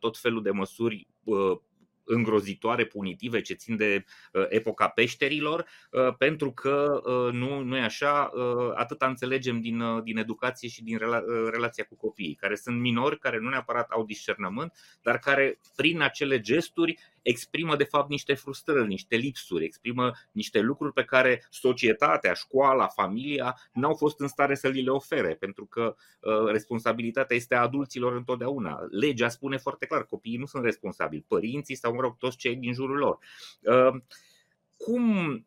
tot felul de măsuri îngrozitoare, punitive, ce țin de uh, epoca peșterilor, uh, pentru că uh, nu, nu e așa, atâta înțelegem din, din educație și din rela, relația cu copiii, care sunt minori, care nu neapărat au discernământ, dar care prin acele gesturi exprimă de fapt niște frustrări, niște lipsuri, exprimă niște lucruri pe care societatea, școala, familia n-au fost în stare să li le ofere, pentru că uh, responsabilitatea este a adulților întotdeauna. Legea spune foarte clar, copiii nu sunt responsabili, părinții sau, mă rog, toți cei din jurul lor. Uh, cum,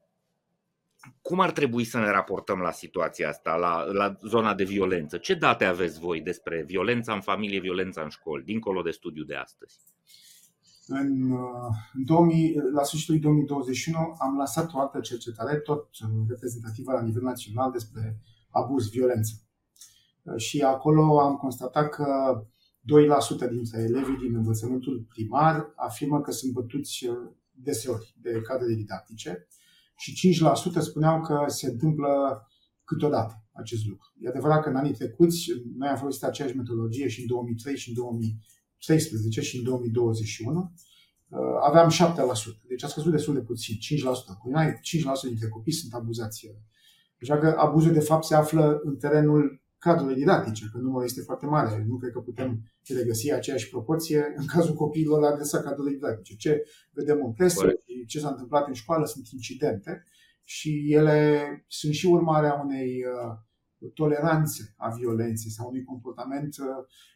cum ar trebui să ne raportăm la situația asta, la, la zona de violență? Ce date aveți voi despre violența în familie, violența în școli, dincolo de studiu de astăzi? În, uh, în 2000, la sfârșitul 2021 am lansat o altă cercetare, tot reprezentativă la nivel național, despre abuz, violență. Uh, și acolo am constatat că 2% dintre elevii din învățământul primar afirmă că sunt bătuți uh, deseori de cadre didactice și 5% spuneau că se întâmplă câteodată acest lucru. E adevărat că în anii trecuți noi am folosit aceeași metodologie și în 2003 și în 2000 2016 și în 2021 uh, aveam 7%. Deci a scăzut destul de puțin, 5%. Cu 5% dintre copii sunt abuzați. Așa că abuzul de fapt se află în terenul cadrului didactice, că numărul este foarte mare. Nu cred că putem regăsi aceeași proporție în cazul copiilor la adresa cadrului didactice. Ce vedem în presă și ce s-a întâmplat în școală sunt incidente și ele sunt și urmarea unei uh, toleranțe a violenței sau unui comportament, uh,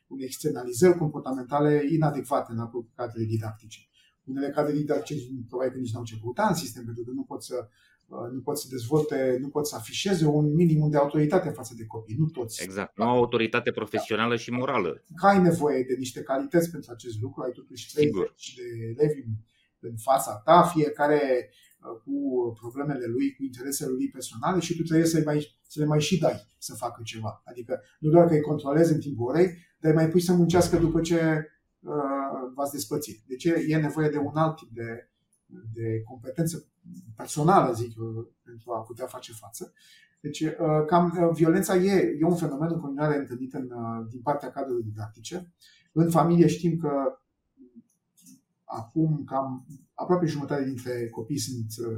unei externalizări comportamentale inadecvate în raport cu cadrele didactice. Unele cadre didactice probabil că nici nu au ce căuta în sistem, pentru că nu pot să uh, nu pot să dezvolte, nu pot să afișeze un minimum de autoritate față de copii, nu toți. Exact, nu au autoritate profesională și morală. Că ai nevoie de niște calități pentru acest lucru, ai totuși 30 de elevi în fața ta, fiecare cu problemele lui, cu interesele lui personale și tu trebuie să, mai, să le mai și dai să facă ceva. Adică nu doar că îi controlezi în timpul orei, dar îi mai pui să muncească după ce uh, v-ați despățit. Deci e nevoie de un alt tip de, de competență personală, zic eu, pentru a putea face față. Deci, uh, cam, uh, violența e, e un fenomen în continuare întâlnit în, uh, din partea cadrelor didactice. În familie știm că acum cam aproape jumătate dintre copii sunt uh,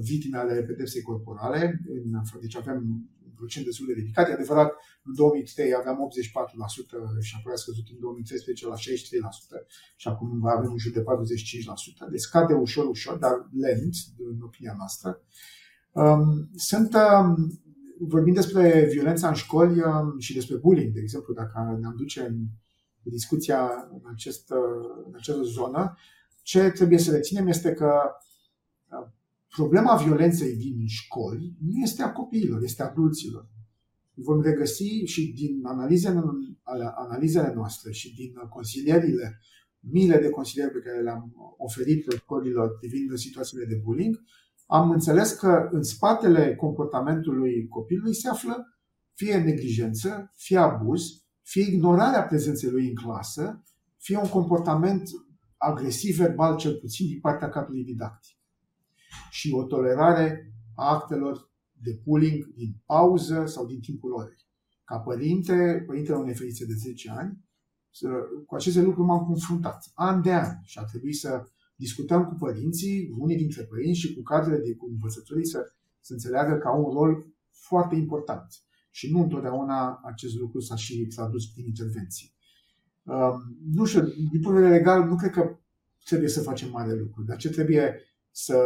victime ale pedepsei corporale, deci avem un procent destul de ridicat. E adevărat, în 2003 aveam 84% și apoi a scăzut în 2013 la 63% și acum avem un jur de 45%. Deci scade ușor, ușor, dar lent, în opinia noastră. Um, sunt, um, vorbim despre violența în școli um, și despre bullying, de exemplu, dacă ne-am duce în discuția în, acest, în această zonă, ce trebuie să reținem este că uh, problema violenței din școli nu este a copiilor, este a adulților. Vom regăsi și din analizele, analizele noastre și din consilierile, miile de consilieri pe care le-am oferit școlilor privind situațiile de bullying, am înțeles că în spatele comportamentului copilului se află fie neglijență, fie abuz, fie ignorarea prezenței lui în clasă, fie un comportament agresiv verbal cel puțin din partea cadrului didactic. Și o tolerare a actelor de pooling din pauză sau din timpul orei. Ca părinte, părintele unei fetițe de 10 ani, cu aceste lucruri m-am confruntat an de an și a trebuit să discutăm cu părinții, unii dintre părinți și cu cadrele de cu învățătorii să, să înțeleagă că au un rol foarte important. Și nu întotdeauna acest lucru s-a și tradus prin intervenții. Uh, nu știu, din punct de vedere legal, nu cred că trebuie să facem mare lucru, dar ce trebuie să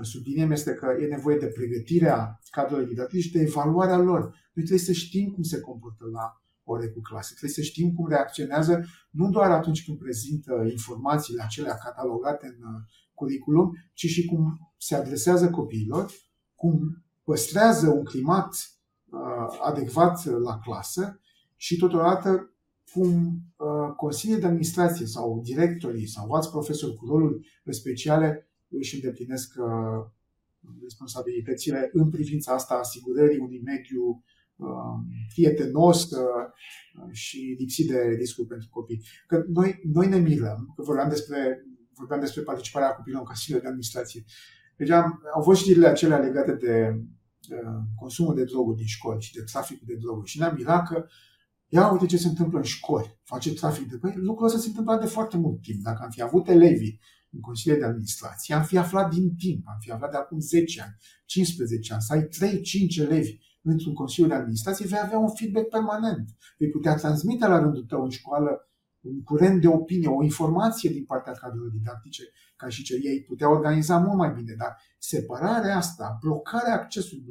subliniem este că e nevoie de pregătirea cadrului didactic și de evaluarea lor. Noi trebuie să știm cum se comportă la ore cu clase. Trebuie să știm cum reacționează nu doar atunci când prezintă informațiile acelea catalogate în uh, curriculum, ci și cum se adresează copiilor, cum păstrează un climat uh, adecvat la clasă și totodată cum uh, consiliile de administrație sau directorii sau alți profesori cu roluri speciale își îndeplinesc uh, responsabilitățile în privința asta asigurării unui mediu uh, prietenos uh, și lipsit de riscuri pentru copii. Că noi, noi ne mirăm, că vorbeam despre, vorbeam despre participarea copiilor în Consiliul de Administrație. Deci am, au fost știrile acelea legate de uh, consumul de droguri din școli și de traficul de droguri și ne-am mirat că Ia uite ce se întâmplă în școli, face trafic de băi. Lucrul ăsta se întâmplă de foarte mult timp. Dacă am fi avut elevi în Consiliul de Administrație, am fi aflat din timp, am fi aflat de acum 10 ani, 15 ani, să ai 3-5 elevi într-un Consiliu de Administrație, vei avea un feedback permanent. Vei putea transmite la rândul tău în școală un curent de opinie, o informație din partea cadrelor didactice, ca și ce ei putea organiza mult mai bine, dar separarea asta, blocarea accesului,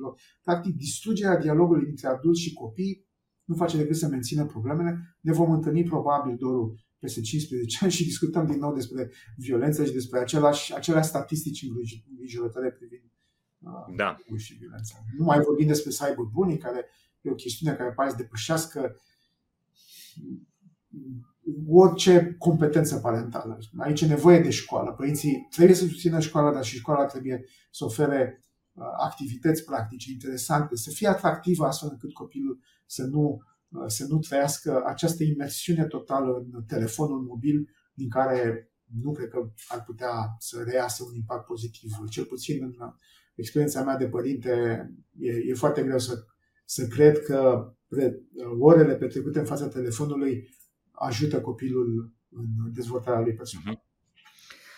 practic distrugerea dialogului dintre adulți și copii, nu face decât să mențină problemele. Ne vom întâlni probabil, Doru, peste 15 ani și discutăm din nou despre violență și despre același, aceleași statistici îngrijorătoare privind uh, da. și violența. Nu mai vorbim despre cyberbullying, care e o chestiune care pare să depășească orice competență parentală. Aici e nevoie de școală. Părinții trebuie să susțină școala, dar și școala trebuie să ofere uh, activități practice interesante, să fie atractivă astfel încât copilul să nu, uh, să nu trăiască această imersiune totală în telefonul mobil din care nu cred că ar putea să reiasă un impact pozitiv. Cel puțin în experiența mea de părinte e, e foarte greu să, să cred că orele petrecute în fața telefonului ajută copilul în dezvoltarea lui personală. Mhm.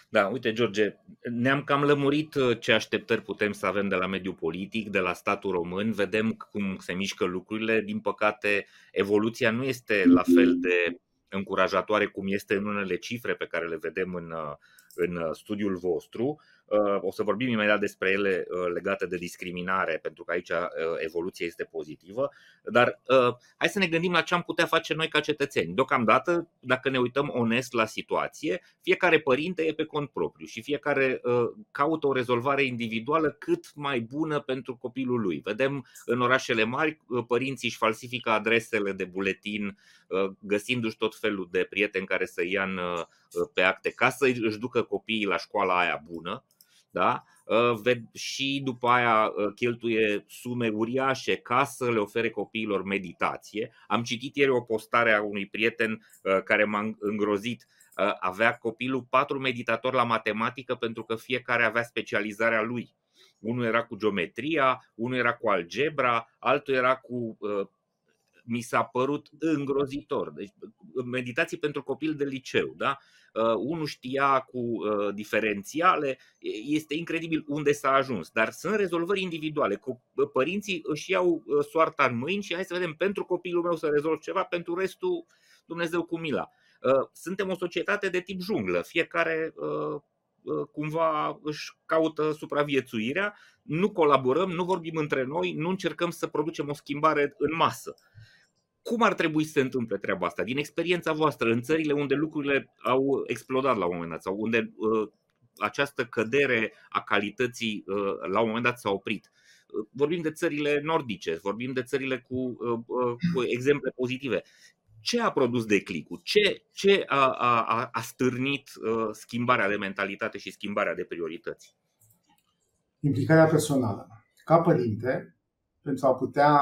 Da, uite, George, ne-am cam lămurit uh, ce așteptări putem să avem de la mediul politic, de la statul român, vedem cum se mișcă lucrurile. Din păcate, evoluția nu este la fel de încurajatoare cum este în unele cifre pe care le vedem în, uh, în uh, studiul vostru. Uh, o să vorbim imediat despre ele uh, legate de discriminare, pentru că aici uh, evoluția este pozitivă. Dar hai să ne gândim la ce am putea face noi ca cetățeni. Deocamdată, dacă ne uităm onest la situație, fiecare părinte e pe cont propriu și fiecare caută o rezolvare individuală cât mai bună pentru copilul lui. Vedem în orașele mari, părinții își falsifică adresele de buletin, găsindu-și tot felul de prieteni care să ia pe acte ca să își ducă copiii la școala aia bună da? Uh, și după aia uh, cheltuie sume uriașe ca să le ofere copiilor meditație. Am citit ieri o postare a unui prieten uh, care m-a îngrozit. Avea copilul patru meditatori la matematică pentru că fiecare avea specializarea lui. Unul era cu geometria, unul era cu algebra, altul era cu mi s-a părut îngrozitor. Deci, meditații pentru copil de liceu, da? Uh, unul știa cu uh, diferențiale, este incredibil unde s-a ajuns, dar sunt rezolvări individuale. Uh, părinții își iau soarta în mâini și hai să vedem pentru copilul meu să rezolv ceva, pentru restul Dumnezeu cu mila. Suntem o societate de tip junglă, fiecare cumva își caută supraviețuirea, nu colaborăm, nu vorbim între noi, nu încercăm să producem o schimbare în masă. Cum ar trebui să se întâmple treaba asta? Din experiența voastră, în țările unde lucrurile au explodat la un moment dat sau unde uh, această cădere a calității uh, la un moment dat s-a oprit. Uh, vorbim de țările nordice, vorbim de țările cu, uh, uh, cu exemple pozitive ce a produs declicul? Ce, ce a, a, a stârnit uh, schimbarea de mentalitate și schimbarea de priorități? Implicarea personală. Ca părinte, pentru a putea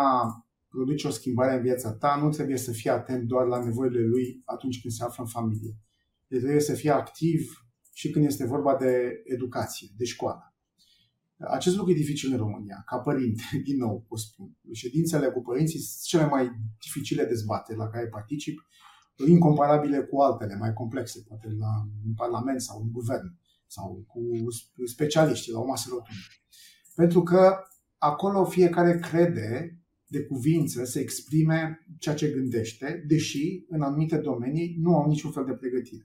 produce o schimbare în viața ta, nu trebuie să fii atent doar la nevoile lui atunci când se află în familie. Deci trebuie să fii activ și când este vorba de educație, de școală. Acest lucru e dificil în România. Ca părinte, din nou o spun, ședințele cu părinții sunt cele mai dificile dezbateri la care particip, incomparabile cu altele mai complexe, poate la, în Parlament sau în Guvern sau cu specialiști la o masă rotundă. Pentru că acolo fiecare crede de cuvință să exprime ceea ce gândește, deși în anumite domenii nu au niciun fel de pregătire.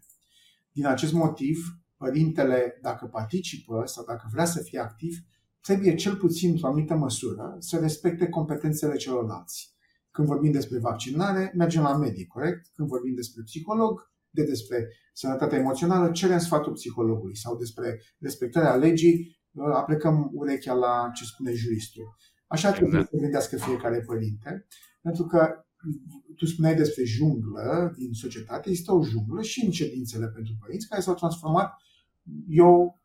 Din acest motiv, părintele, dacă participă sau dacă vrea să fie activ, trebuie cel puțin, într-o anumită măsură, să respecte competențele celorlalți. Când vorbim despre vaccinare, mergem la medic, corect? Când vorbim despre psiholog, de despre sănătatea emoțională, cerem sfatul psihologului sau despre respectarea legii, aplicăm urechea la ce spune juristul. Așa trebuie exact. să gândească fiecare părinte, pentru că tu spuneai despre junglă din societate, este o junglă și în ședințele pentru părinți care s-au transformat eu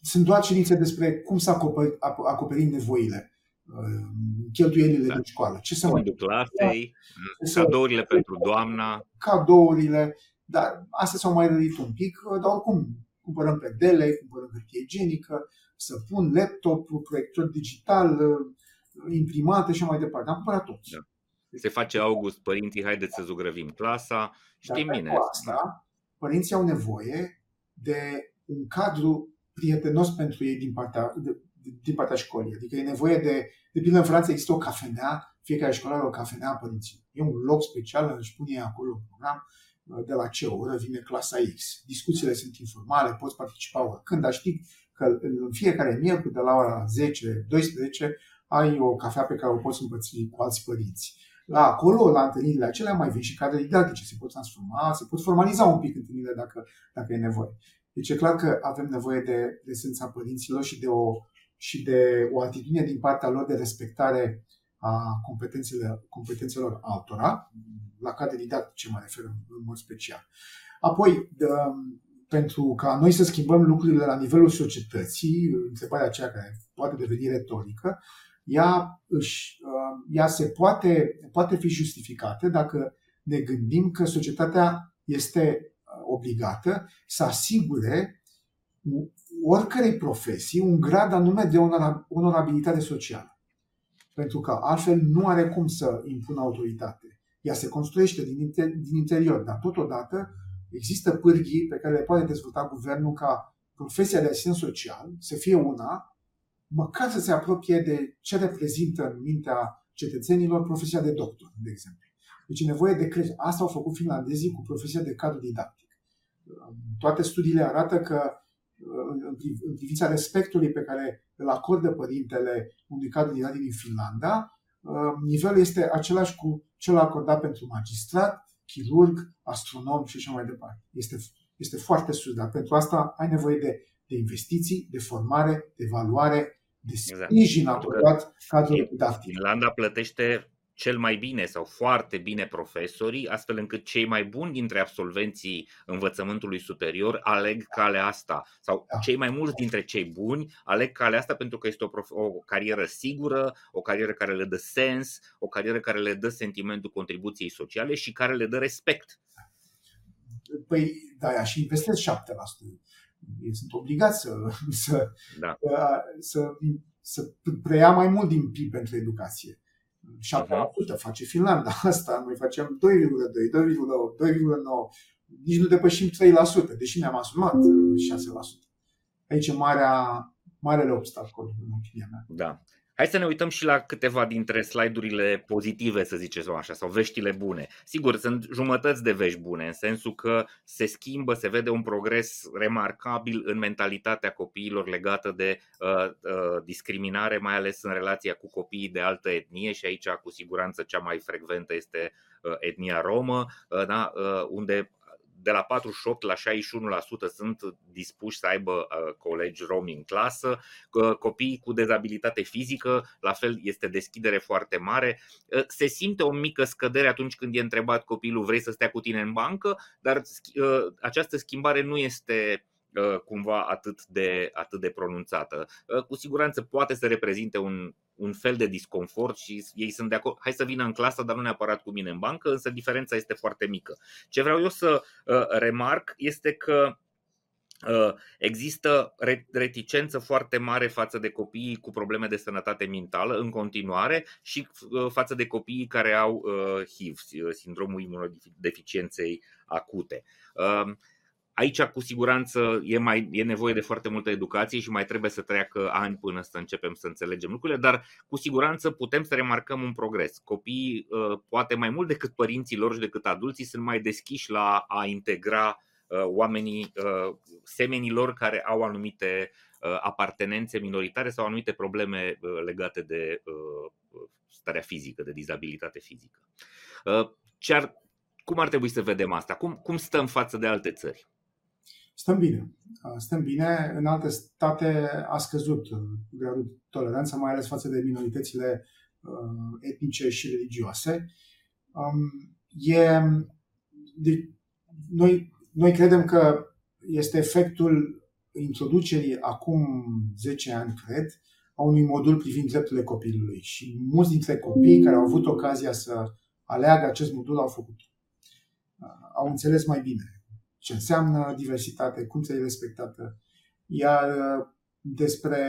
sunt doar ședințe despre cum să acoperi, acoperi nevoile, uh, cheltuielile da. de școală. Ce să mai clasei, da, cadourile pentru doamna. Cadourile, dar astea s-au mai rărit un pic, uh, dar oricum cumpărăm pedele, cumpărăm hârtie igienică, să pun laptop, proiector digital, uh, imprimate și mai departe. Am cumpărat tot. Da. Se face august, părinții, haideți să zugrăvim clasa. Știm Dar bine. asta, părinții au nevoie de un cadru prietenos pentru ei din partea, de, din partea școlii. Adică e nevoie de, de pildă în Franța există o cafenea, fiecare școală are o cafenea a părinților. E un loc special, își pune acolo un program uh, de la ce oră vine clasa X. Discuțiile sunt informale, poți participa oricând, dar știi că în fiecare miercuri de la ora 10-12 ai o cafea pe care o poți împărți cu alți părinți. La acolo, la întâlnirile acelea, mai vin și cadre didactice. Se pot transforma, se pot formaliza un pic întâlnirile dacă, dacă e nevoie. Deci e clar că avem nevoie de prezența părinților și de o, și de o atitudine din partea lor de respectare a competențelor, competențelor altora, la cadre didactice mă refer în, în mod special. Apoi, de, pentru ca noi să schimbăm lucrurile la nivelul societății, întrebarea aceea care poate deveni retorică, ea, își, uh, ea se poate, poate fi justificată dacă ne gândim că societatea este uh, obligată să asigure oricărei profesii un grad anume de onorabilitate socială. Pentru că altfel nu are cum să impună autoritate. Ea se construiește din, din interior, dar totodată există pârghii pe care le poate dezvolta guvernul ca profesia de asistent social să fie una măcar să se apropie de ce reprezintă în mintea cetățenilor profesia de doctor, de exemplu. Deci e nevoie de creștere. Asta au făcut finlandezii cu profesia de cadru didactic. Toate studiile arată că în privința respectului pe care îl acordă părintele unui cadru didactic din Finlanda, nivelul este același cu cel acordat pentru magistrat, chirurg, astronom și așa mai departe. Este, este foarte sus, dar pentru asta ai nevoie de, de investiții, de formare, de evaluare, de exact. sprijin exact. acordat cadrul didactic. Finlanda plătește cel mai bine sau foarte bine profesorii, astfel încât cei mai buni dintre absolvenții învățământului superior aleg calea asta. Sau da. cei mai mulți dintre cei buni aleg calea asta pentru că este o, prof- o carieră sigură, o carieră care le dă sens, o carieră care le dă sentimentul contribuției sociale și care le dă respect. Păi, da, și investesc 7% ei sunt obligați să, să, da. să, să preia mai mult din PIB pentru educație. 7% uh-huh. face Finlanda, asta noi facem 2,2, 2,8, 2,9, nici nu depășim 3%, deși ne-am asumat 6%. Uh, Aici e marea, marele obstacol, în opinia mea. Da. Hai să ne uităm și la câteva dintre slide-urile pozitive, să zicem așa, sau veștile bune. Sigur, sunt jumătăți de vești bune, în sensul că se schimbă, se vede un progres remarcabil în mentalitatea copiilor legată de uh, uh, discriminare, mai ales în relația cu copiii de altă etnie și aici cu siguranță cea mai frecventă este uh, etnia romă, uh, da, uh, unde de la 48 la 61% sunt dispuși să aibă uh, colegi romi în clasă. Copiii cu dezabilitate fizică, la fel, este deschidere foarte mare. Uh, se simte o mică scădere atunci când e întrebat copilul vrei să stea cu tine în bancă, dar uh, această schimbare nu este cumva atât de, atât de pronunțată. Cu siguranță poate să reprezinte un un fel de disconfort și ei sunt de acord, hai să vină în clasă, dar nu neapărat cu mine în bancă, însă diferența este foarte mică. Ce vreau eu să uh, remarc este că uh, există reticență foarte mare față de copiii cu probleme de sănătate mentală în continuare și uh, față de copiii care au HIV, sindromul imunodeficienței acute. Aici, cu siguranță, e, mai, e nevoie de foarte multă educație și mai trebuie să treacă ani până să începem să înțelegem lucrurile, dar cu siguranță putem să remarcăm un progres. Copiii, uh, poate mai mult decât părinții lor și decât adulții, sunt mai deschiși la a integra uh, oamenii uh, semenii lor care au anumite apartenențe minoritare sau anumite probleme legate de starea fizică, de dizabilitate fizică. Ce ar, cum ar trebui să vedem asta? Cum, cum stăm față de alte țări? Stăm bine. Stăm bine. În alte state a scăzut gradul de toleranță, mai ales față de minoritățile etnice și religioase. E, de, noi, noi credem că este efectul introducerii acum 10 ani, cred, a unui modul privind drepturile copilului. Și mulți dintre copii care au avut ocazia să aleagă acest modul au făcut. Au înțeles mai bine ce înseamnă diversitate, cum să respectată. Iar uh, despre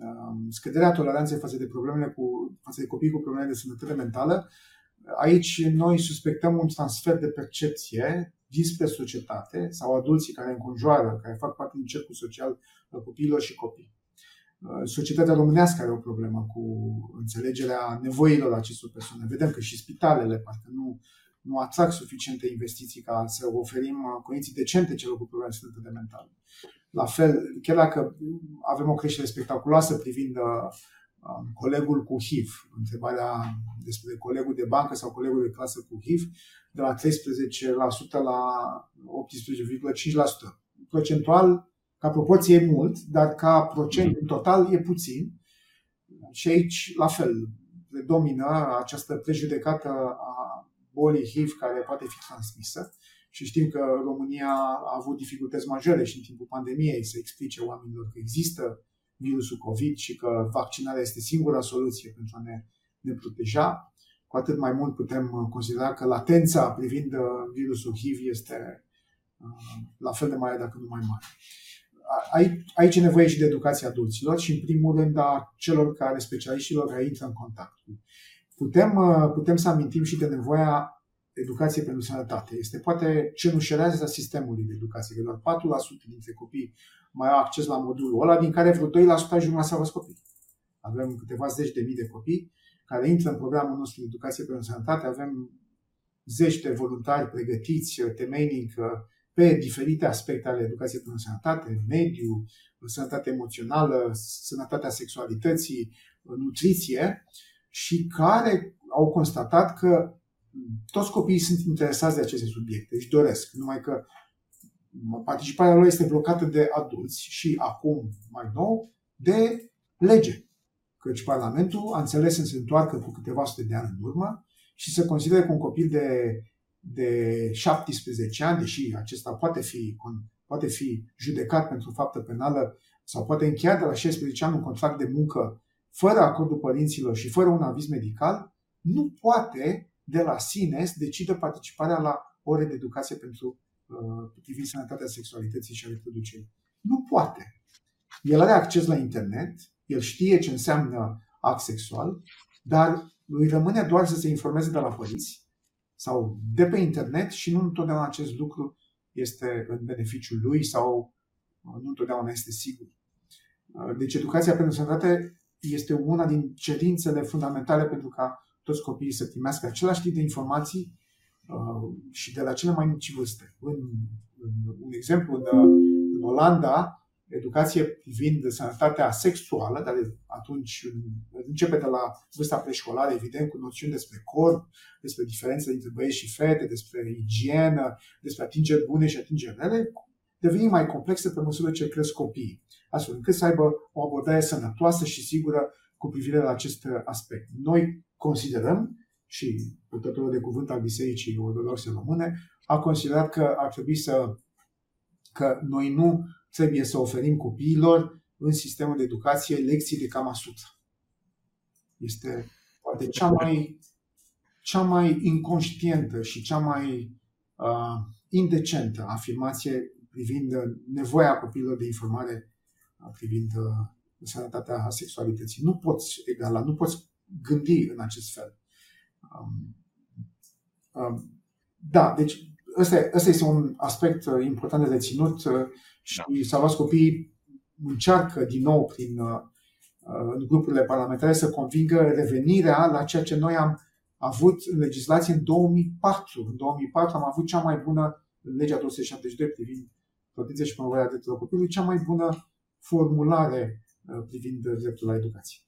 um, scăderea toleranței față de problemele cu, față de copii cu probleme de sănătate mentală, aici noi suspectăm un transfer de percepție dinspre societate sau adulții care înconjoară, care fac parte din cercul social al copiilor și copii. Uh, societatea românească are o problemă cu înțelegerea nevoilor acestor persoane. Vedem că și spitalele parcă nu nu atrag suficiente investiții ca să oferim uh, condiții decente celor cu probleme de sănătate mentală. La fel, chiar dacă avem o creștere spectaculoasă privind uh, um, colegul cu HIV, întrebarea despre colegul de bancă sau colegul de clasă cu HIV, de la 13% la 18,5%. Procentual, ca proporție e mult, dar ca procent în total e puțin. Și aici, la fel, predomină această prejudecată a bolii HIV care poate fi transmisă și știm că România a avut dificultăți majore și în timpul pandemiei să explice oamenilor că există virusul COVID și că vaccinarea este singura soluție pentru a ne, ne proteja. Cu atât mai mult putem considera că latența privind uh, virusul HIV este uh, la fel de mare, dacă nu mai mare. Aici e nevoie și de educația adulților și, în primul rând, a celor care, specialiștilor care intră în contact cu Putem, uh, putem să amintim și de nevoia educației pentru sănătate. Este poate cenușerează sistemului de educație, că doar 4% dintre copii mai au acces la modulul ăla, din care vreo 2% ajung la să copii. Avem câteva zeci de mii de copii care intră în programul nostru de educație pentru sănătate. Avem zeci de voluntari pregătiți uh, temeinic uh, pe diferite aspecte ale educației pentru sănătate, mediu, sănătate emoțională, sănătatea sexualității, nutriție și care au constatat că toți copiii sunt interesați de aceste subiecte, își doresc, numai că participarea lor este blocată de adulți și acum, mai nou, de lege. Căci Parlamentul a înțeles să se întoarcă cu câteva sute de ani în urmă și să considere că un copil de, de 17 ani, deși acesta poate fi, poate fi judecat pentru faptă penală sau poate încheia de la 16 ani un contract de muncă fără acordul părinților și fără un aviz medical, nu poate de la sine să decidă participarea la ore de educație pentru uh, privind sănătatea sexualității și a reproducerii. Nu poate. El are acces la internet, el știe ce înseamnă act sexual, dar îi rămâne doar să se informeze de la părinți sau de pe internet și nu întotdeauna acest lucru este în beneficiul lui sau uh, nu întotdeauna este sigur. Uh, deci educația pentru sănătate este una din cerințele fundamentale pentru ca toți copiii să primească același tip de informații uh, și de la cele mai mici vârste. În, în, un exemplu, în, în Olanda, educație privind sănătatea sexuală, dar atunci începe de la vârsta preșcolară, evident, cu noțiuni despre corp, despre diferențe dintre băieți și fete, despre igienă, despre atingeri bune și atingeri rele, devine mai complexe pe măsură ce cresc copiii, astfel încât să aibă o abordare sănătoasă și sigură cu privire la acest aspect. Noi considerăm, și purtătorul de cuvânt al Bisericii Ortodoxe Române a considerat că ar trebui să că noi nu trebuie să oferim copiilor în sistemul de educație lecții de cam sutra. Este poate cea mai, cea mai inconștientă și cea mai uh, indecentă afirmație privind nevoia copiilor de informare uh, privind uh, sănătatea sexualității. Nu poți egala, nu poți gândi în acest fel. Um, um, da, deci ăsta, ăsta este un aspect uh, important de reținut uh, și da. Salvați Copiii încearcă din nou prin uh, în grupurile parlamentare să convingă revenirea la ceea ce noi am avut în legislație în 2004. În 2004 am avut cea mai bună, în legea 272 privind protecția și promovarea drepturilor copilului, cea mai bună formulare privind dreptul la educație.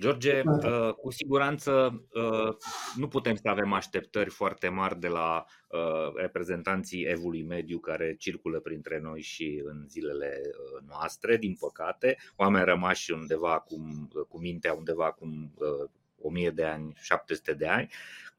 George, uh, cu siguranță uh, nu putem să avem așteptări foarte mari de la uh, reprezentanții evului mediu care circulă printre noi și în zilele noastre, din păcate. Oameni rămași undeva acum, cu mintea undeva acum 1000 de ani, 700 de ani.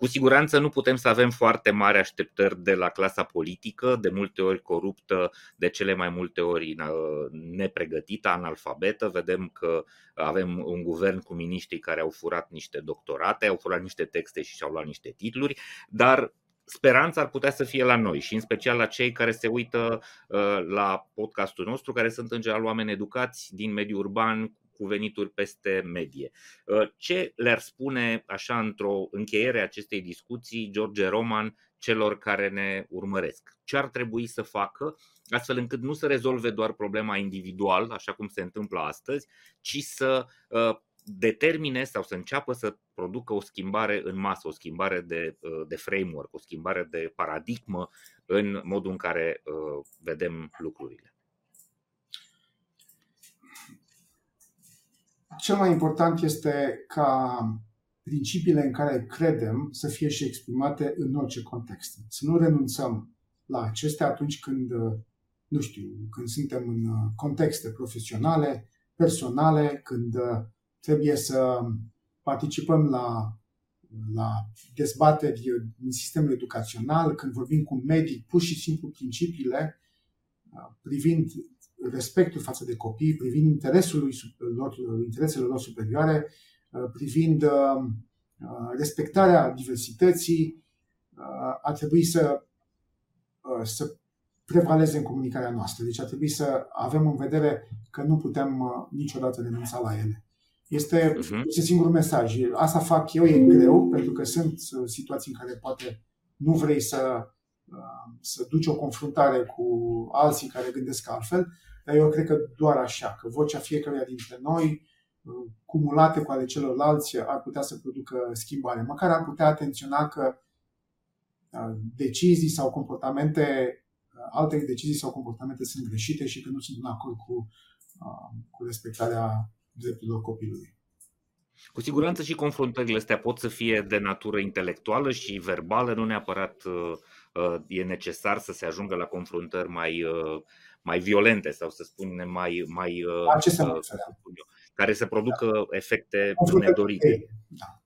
Cu siguranță nu putem să avem foarte mari așteptări de la clasa politică, de multe ori coruptă, de cele mai multe ori uh, nepregătită, analfabetă. Vedem că avem un guvern cu miniștri care au furat niște doctorate, au furat niște texte și și-au luat niște titluri, dar speranța ar putea să fie la noi și în special la cei care se uită uh, la podcastul nostru, care sunt în general oameni educați din mediul urban, cu venituri peste medie. Uh, ce le-ar spune, așa, într-o încheiere a acestei discuții, George Roman, celor care ne urmăresc? Ce ar trebui să facă astfel încât nu să rezolve doar problema individual, așa cum se întâmplă astăzi, ci să uh, determine sau să înceapă să producă o schimbare în masă, o schimbare de, uh, de framework, o schimbare de paradigmă în modul în care vedem lucrurile. Cel mai important este ca principiile în care credem să fie și exprimate în orice context. Să nu renunțăm la acestea atunci când, nu știu, când suntem în contexte profesionale, personale, când trebuie să participăm la, la dezbateri în sistemul educațional, când vorbim cu medic, pur și simplu principiile privind respectul față de copii, privind interesul lor, interesele lor superioare, uh, privind uh, uh, respectarea diversității, ar trebui să, să prevaleze în comunicarea noastră. Deci ar trebui să avem în vedere că nu putem niciodată renunța la ele. Este, uh-huh. este singurul mesaj. Asta fac eu, e greu, pentru că sunt situații în care poate nu vrei să, să duci o confruntare cu alții care gândesc altfel, dar eu cred că doar așa, că vocea fiecăruia dintre noi, uh, cumulate cu ale celorlalți, ar putea să producă schimbare. Măcar ar putea atenționa că uh, decizii sau comportamente, uh, alte decizii sau comportamente sunt greșite și că nu sunt în acord cu, cu respectarea drepturilor copilului. Cu siguranță și confruntările astea pot să fie de natură intelectuală și verbală, nu neapărat e necesar să se ajungă la confruntări mai mai violente sau să spunem mai, mai uh, care să producă efecte nedorite. Da.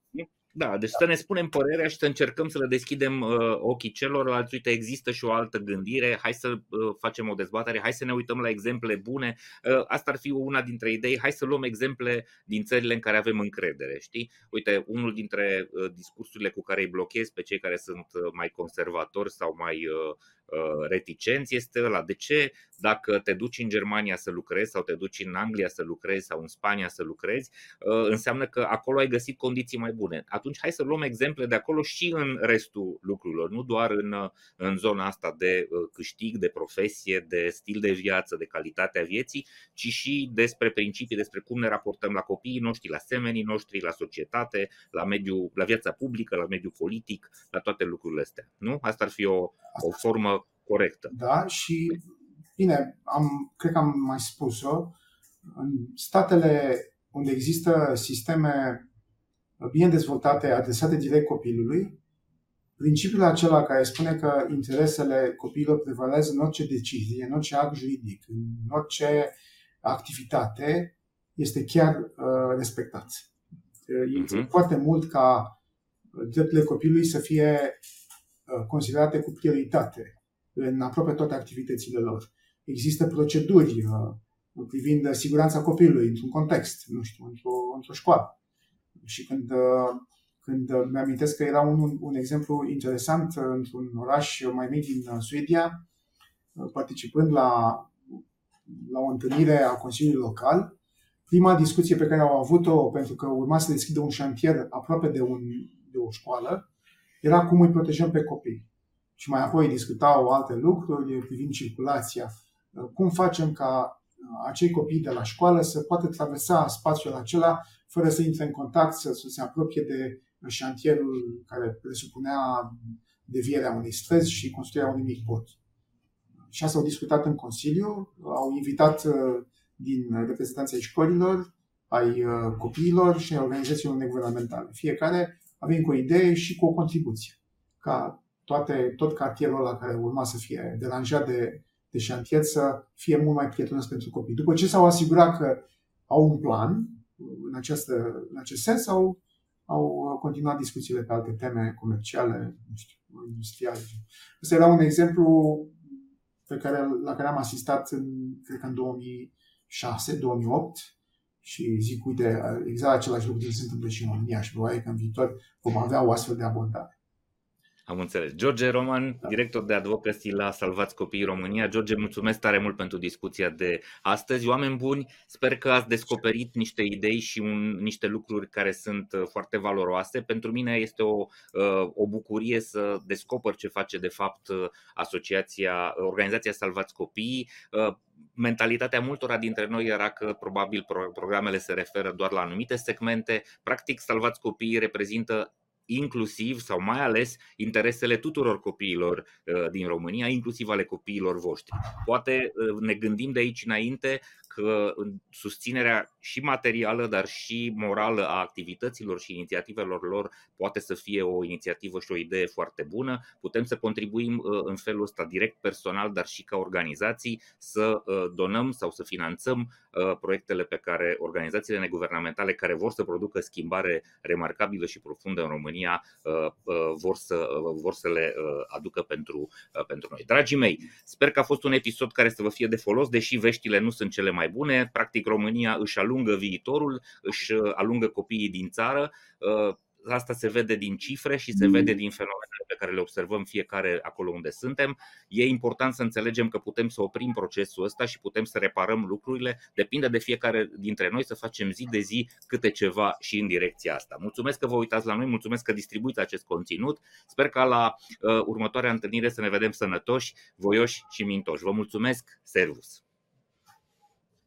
Da, deci să ne spunem părerea și să încercăm să le deschidem uh, ochii celorlalți. Uite, există și o altă gândire, hai să uh, facem o dezbatere, hai să ne uităm la exemple bune. Uh, asta ar fi una dintre idei, hai să luăm exemple din țările în care avem încredere, știi? Uite, unul dintre uh, discursurile cu care îi blochez pe cei care sunt uh, mai conservatori sau mai uh, uh, reticenți este ăla. De ce dacă te duci în Germania să lucrezi sau te duci în Anglia să lucrezi sau în Spania să lucrezi, uh, înseamnă că acolo ai găsit condiții mai bune. Atunci hai să luăm exemple de acolo și în restul lucrurilor, nu doar în, uh, în zona asta de câștig, de profesie, de stil de viață, de calitatea vieții, ci și despre principii, despre cum ne raportăm la copiii noștri, la semenii noștri, la societate, la, mediul, la viața publică, la mediul politic, la toate lucrurile astea. Nu? Asta ar fi o, o formă corectă. Da, și bine, am, cred că am mai spus-o, în statele unde există sisteme bine dezvoltate, adresate direct copilului, principiul acela care spune că interesele copiilor prevalează în orice decizie, în orice act juridic, în orice activitate, este chiar uh, respectat. Uh-huh. E foarte mult ca drepturile copilului să fie uh, considerate cu prioritate în aproape toate activitățile lor. Există proceduri uh, privind siguranța copilului într-un context, nu știu, într-o, într-o școală. Și când, uh, când mi-amintesc că era un, un exemplu interesant într-un oraș mai mic din Suedia, participând la, la o întâlnire a Consiliului Local, prima discuție pe care au avut-o, pentru că urma să deschidă un șantier aproape de, un, de o școală, era cum îi protejăm pe copii. Și mai apoi discutau alte lucruri privind circulația. Cum facem ca acei copii de la școală să poată traversa spațiul acela fără să intre în contact, să, să se apropie de șantierul care presupunea devierea unei străzi și construirea unui mic pod. Și asta au discutat în Consiliu, au invitat din reprezentanții școlilor, ai uh, copiilor și ai organizațiilor neguvernamentale. Fiecare avem cu o idee și cu o contribuție. Ca toate, tot cartierul ăla care urma să fie deranjat de, de șantier să fie mult mai prietenos pentru copii. După ce s-au asigurat că au un plan în, această, în acest sens, au, au continuat discuțiile pe alte teme comerciale, nu știu, industriale. Ăsta era un exemplu pe care, la care am asistat în, cred că în 2000, 2006, 2008 și zic, uite, exact același lucru se întâmplă și în România și probabil că în viitor vom avea o astfel de abordare. Am înțeles. George Roman, director de advocacy la Salvați Copiii România. George, mulțumesc tare mult pentru discuția de astăzi. Oameni buni, sper că ați descoperit niște idei și un, niște lucruri care sunt uh, foarte valoroase. Pentru mine este o, uh, o bucurie să descoper ce face de fapt uh, asociația, organizația Salvați Copiii mentalitatea multora dintre noi era că probabil programele se referă doar la anumite segmente. Practic, Salvați Copiii reprezintă inclusiv sau mai ales interesele tuturor copiilor uh, din România, inclusiv ale copiilor voștri. Poate uh, ne gândim de aici înainte că susținerea și materială, dar și morală a activităților și inițiativelor lor poate să fie o inițiativă și o idee foarte bună. Putem să contribuim uh, în felul ăsta direct personal, dar și ca organizații să donăm sau să finanțăm proiectele pe care organizațiile neguvernamentale care vor să producă schimbare remarcabilă și profundă în România România uh, uh, vor să, uh, vor să le aducă pentru, pentru noi. Dragii mei, sper că a fost un episod care să vă fie de folos, deși veștile nu sunt cele mai bune. Practic, România își alungă viitorul, își alungă copiii din țară asta se vede din cifre și se vede din fenomenele pe care le observăm fiecare acolo unde suntem. E important să înțelegem că putem să oprim procesul ăsta și putem să reparăm lucrurile. Depinde de fiecare dintre noi să facem zi de zi câte ceva și în direcția asta. Mulțumesc că vă uitați la noi, mulțumesc că distribuiți acest conținut. Sper ca la uh, următoarea întâlnire să ne vedem sănătoși, voioși și mintoși. Vă mulțumesc, servus!